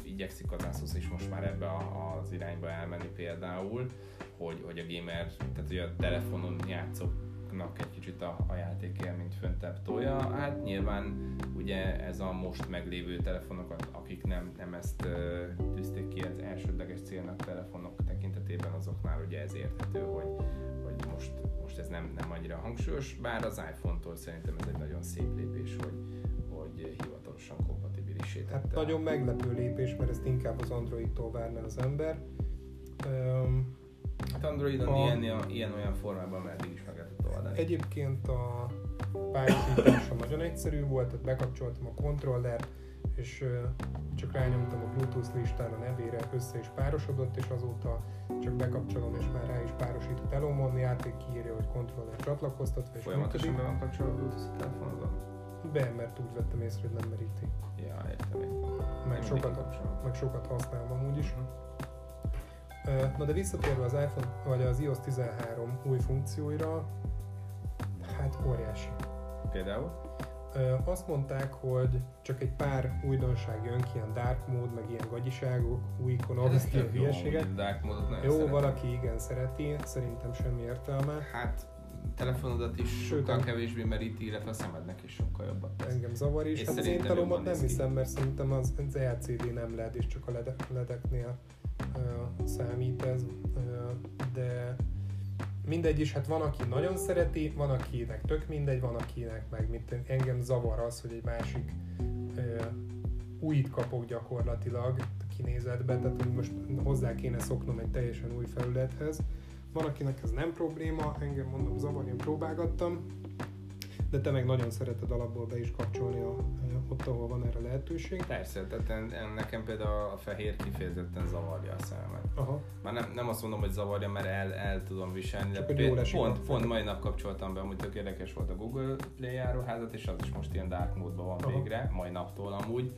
S2: igyekszik az Asus is most már ebbe a, az irányba elmenni például, hogy, hogy a gamer, tehát ugye a telefonon játszóknak egy kicsit a, a játékélményt föntebb tolja. Hát nyilván ugye ez a most meglévő telefonokat, akik nem, nem ezt ö, tűzték ki az elsődleges célnak telefonok tekintetében, azoknál ugye ez érthető, hogy, hogy most, most ez nem, nem annyira hangsúlyos, bár az iPhone-tól szerintem ez egy nagyon szép lépés, hogy, hogy hivatalosan kompatibilissé
S1: Hát
S2: tette.
S1: nagyon meglepő lépés, mert ezt inkább az Androidtól várna az ember. Öm,
S2: Hát Androidon
S1: A-
S2: ilyen, ilyen olyan formában már eddig is meg lehetett oldani.
S1: Egyébként a pályasítása nagyon egyszerű volt, tehát bekapcsoltam a kontrollert, és csak rányomtam a Bluetooth listán a nevére, össze is párosodott, és azóta csak bekapcsolom, és már rá is párosított elomon, játék kiírja, hogy kontroller csatlakoztatva, és
S2: Folyamatosan
S1: működik.
S2: be van kapcsolva a Bluetooth a telefonodon?
S1: Be, mert úgy vettem észre, hogy nem meríti.
S2: Ja, értem, értem.
S1: Meg sokat, meg sokat használom amúgy is.
S2: Mhm.
S1: Na de visszatérve az iPhone, vagy az iOS 13 új funkcióira, hát óriási.
S2: Például?
S1: Azt mondták, hogy csak egy pár újdonság jön ki, ilyen dark mode, meg ilyen gagyiságok, új ikonok,
S2: Ez
S1: ilyen hülyeségek.
S2: Dark Mode-ot nagyon
S1: Jó,
S2: szeretem.
S1: valaki igen szereti, szerintem semmi értelme.
S2: Hát telefonodat is
S1: Sőt,
S2: sokkal kevésbé meríti, illetve a szemednek is sokkal jobbat tesz.
S1: Engem zavar is.
S2: És
S1: Hát az Intelomot
S2: jobban
S1: nem hiszem, mert szerintem az, az LCD nem LED, és csak a LED, ledeknél uh, számít ez. Uh, de mindegy is, hát van, aki nagyon szereti, van, akinek tök mindegy, van, akinek meg mint engem zavar az, hogy egy másik újit kapok gyakorlatilag kinézetbe, tehát hogy most hozzá kéne szoknom egy teljesen új felülethez. Van, akinek ez nem probléma, engem mondom zavarni, próbálgattam, de te meg nagyon szereted alapból be is kapcsolni a, ott, ahol van erre lehetőség.
S2: Persze, tehát nekem például a fehér kifejezetten zavarja a szememet. Aha. Már nem, nem azt mondom, hogy zavarja, mert el, el tudom viselni, Csak de például, pont, pont mai nap kapcsoltam be, amúgy tök érdekes volt a Google Play járóházat, és az is most ilyen dark módban van Aha. végre, mai naptól amúgy.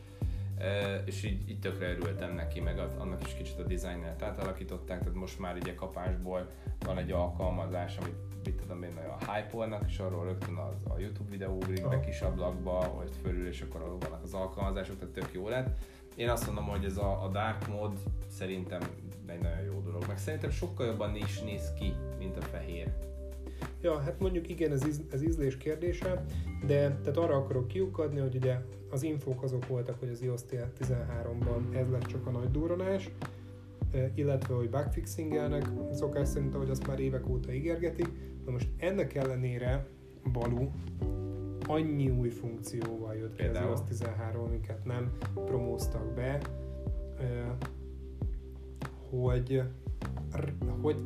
S2: Uh, és így, így tökre örültem neki, meg az, annak is kicsit a dizájnát átalakították, tehát most már ugye kapásból van egy alkalmazás, amit mit tudom én, a hype és arról rögtön az, a YouTube videó ugrik be kis ablakba, hogy fölül, és akkor arról vannak az alkalmazások, tehát tök jó lett. Én azt mondom, hogy ez a, a Dark Mode szerintem egy nagyon jó dolog, meg szerintem sokkal jobban is néz ki, mint a fehér.
S1: Ja, hát mondjuk igen, ez, íz, ez ízlés kérdése, de tehát arra akarok kiukadni, hogy ugye az infók azok voltak, hogy az iOS 13-ban ez lett csak a nagy durranás, illetve hogy bugfixingelnek, szokás szerint, ahogy azt már évek óta ígérgetik. Na most ennek ellenére Balú annyi új funkcióval jött ki az iOS 13, amiket nem promóztak be, hogy, hogy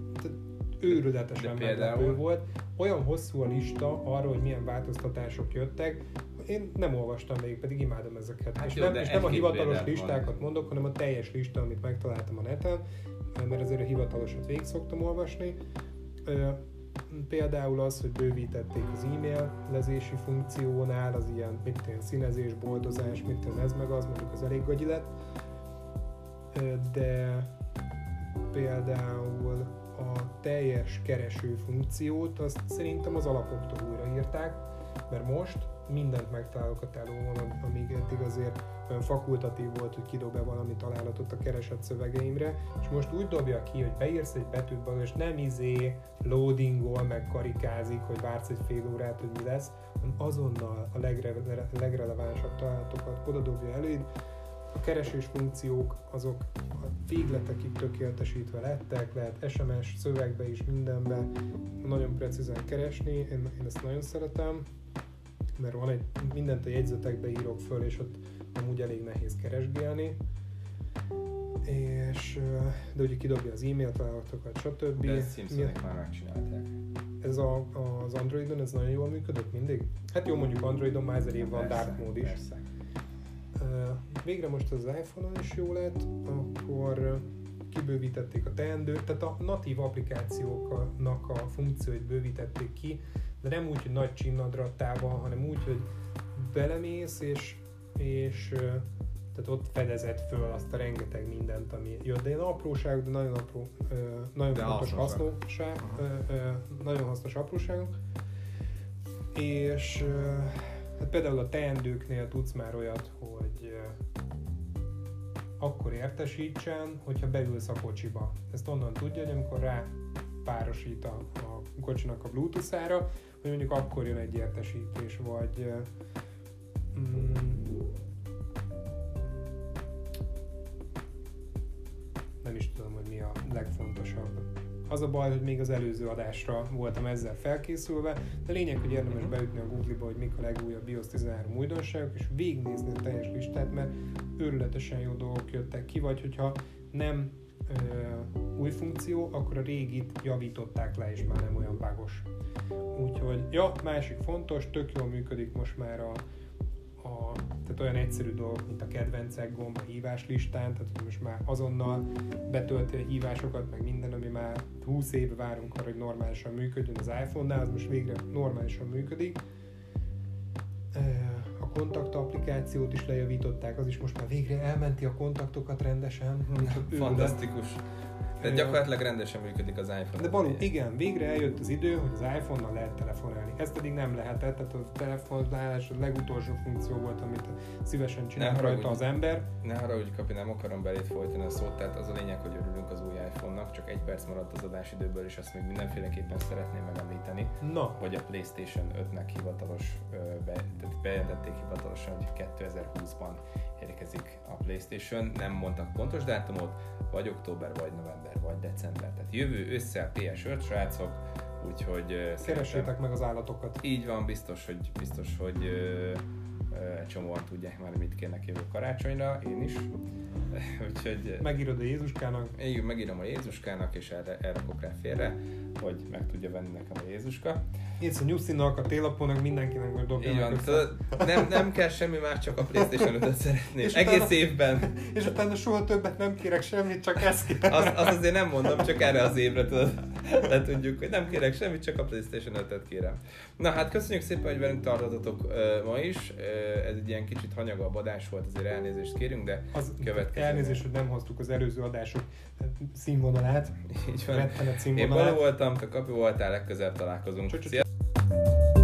S1: őrületesen meglepő volt. Olyan hosszú a lista arról, hogy milyen változtatások jöttek, én nem olvastam még, pedig imádom ezeket. Hát és, jó, nem, és nem a hivatalos listákat van. mondok, hanem a teljes lista, amit megtaláltam a neten, mert azért a hivatalosat végig szoktam olvasni. Például az, hogy bővítették az e-mail lezési funkciónál, az ilyen, mit tudom, színezés, boldozás, mit tudom, ez meg az, mondjuk az elég gagyi lett. De például a teljes kereső funkciót, azt szerintem az alapoktól újraírták, mert most mindent megtalálok a telómon, amíg eddig azért olyan fakultatív volt, hogy kidob-e valami találatot a keresett szövegeimre, és most úgy dobja ki, hogy beírsz egy betűt be, és nem izé loadingol, meg karikázik, hogy vársz egy fél órát, hogy mi lesz, hanem azonnal a legre- legrelevánsabb találatokat oda dobja eléd, a keresés funkciók azok a végletekig tökéletesítve lettek, lehet SMS, szövegbe is, mindenbe. Nagyon precízen keresni, én, én ezt nagyon szeretem mert van egy, mindent a jegyzetekbe írok föl, és ott amúgy elég nehéz keresgélni. És, de ugye kidobja az e-mail találatokat, stb.
S2: De ezt Simpsonek már megcsinálták.
S1: Ez a, az Androidon, ez nagyon jól működött mindig? Hát jó, mondjuk Androidon már ezer év van Dark Mode is. Persze. Végre most az iPhone-on is jó lett, akkor kibővítették a teendőt, tehát a natív applikációknak a funkcióit bővítették ki, de nem úgy, hogy nagy csinnadrattával, hanem úgy, hogy belemész, és, és tehát ott fedezett föl azt a rengeteg mindent, ami jött. De ilyen apróság, de nagyon apró, nagyon de fontos hasznosság, nagyon hasznos apróságok. És hát például a teendőknél tudsz már olyat, hogy akkor értesítsen, hogyha beülsz a kocsiba. Ezt onnan tudja, hogy amikor rá párosít a, a kocsinak a bluetooth-ára, mondjuk akkor jön egy értesítés, vagy mm, nem is tudom, hogy mi a legfontosabb. Az a baj, hogy még az előző adásra voltam ezzel felkészülve, de lényeg, hogy érdemes beütni a Google-ba, hogy mik a legújabb BIOS 13 újdonságok, és végignézni a teljes listát, mert őrületesen jó dolgok jöttek ki, vagy hogyha nem új funkció, akkor a régit javították le, és már nem olyan bágos. Úgyhogy, ja, másik fontos, tök jól működik most már a, a tehát olyan egyszerű dolgok, mint a kedvencek gomb, a hívás listán, tehát most már azonnal betölti a hívásokat, meg minden, ami már 20 éve várunk arra, hogy normálisan működjön az iPhone-nál, az most végre normálisan működik kontakt applikációt is lejavították, az is most már végre elmenti a kontaktokat rendesen.
S2: Fantasztikus. Tehát gyakorlatilag rendesen működik az iPhone.
S1: De való, igen, végre eljött az idő, hogy az iPhone-nal lehet telefonálni. Ez pedig nem lehetett, tehát a telefonálás a legutolsó funkció volt, amit szívesen csinál rajta az ember.
S2: Ne haragudj, Kapi, nem akarom belét folytani a szót, tehát az a lényeg, hogy örülünk az új iPhone-nak, csak egy perc maradt az adásidőből, és azt még mindenféleképpen szeretném megemlíteni,
S1: Na.
S2: hogy a PlayStation 5-nek hivatalos, be, tehát bejelentették hivatalosan, hogy 2020-ban érkezik a PlayStation, nem mondtak pontos dátumot, vagy október, vagy november, vagy december. Tehát jövő össze PS5, srácok, úgyhogy...
S1: Keressétek meg az állatokat.
S2: Így van, biztos, hogy, biztos, hogy egy csomóan tudják már, mit kérnek jövő karácsonyra, én is.
S1: Úgyhogy... Megírod a Jézuskának?
S2: Én megírom a Jézuskának, és erre, erre rá félre, hogy meg tudja venni nekem a Jézuska.
S1: Írsz a nyugszinak, a télapónak, mindenkinek
S2: hogy dobja tudod, nem, nem kell semmi más, csak a Playstation 5-öt szeretném. És Egész utána, évben.
S1: És utána soha többet nem kérek semmit, csak ezt.
S2: Az, az azért nem mondom, csak erre az évre tudod. Le tudjuk, hogy nem kérek semmit, csak a Playstation 5-öt kérem. Na hát köszönjük szépen, hogy velünk tartottatok uh, ma is. Uh, ez egy ilyen kicsit hanyagabb adás volt, azért elnézést kérünk, de
S1: az következő. Elnézést, hogy nem hoztuk az előző adások színvonalát.
S2: Így van. Én Balú voltam, te Kapi voltál, legközelebb találkozunk. Cső, cső, cső.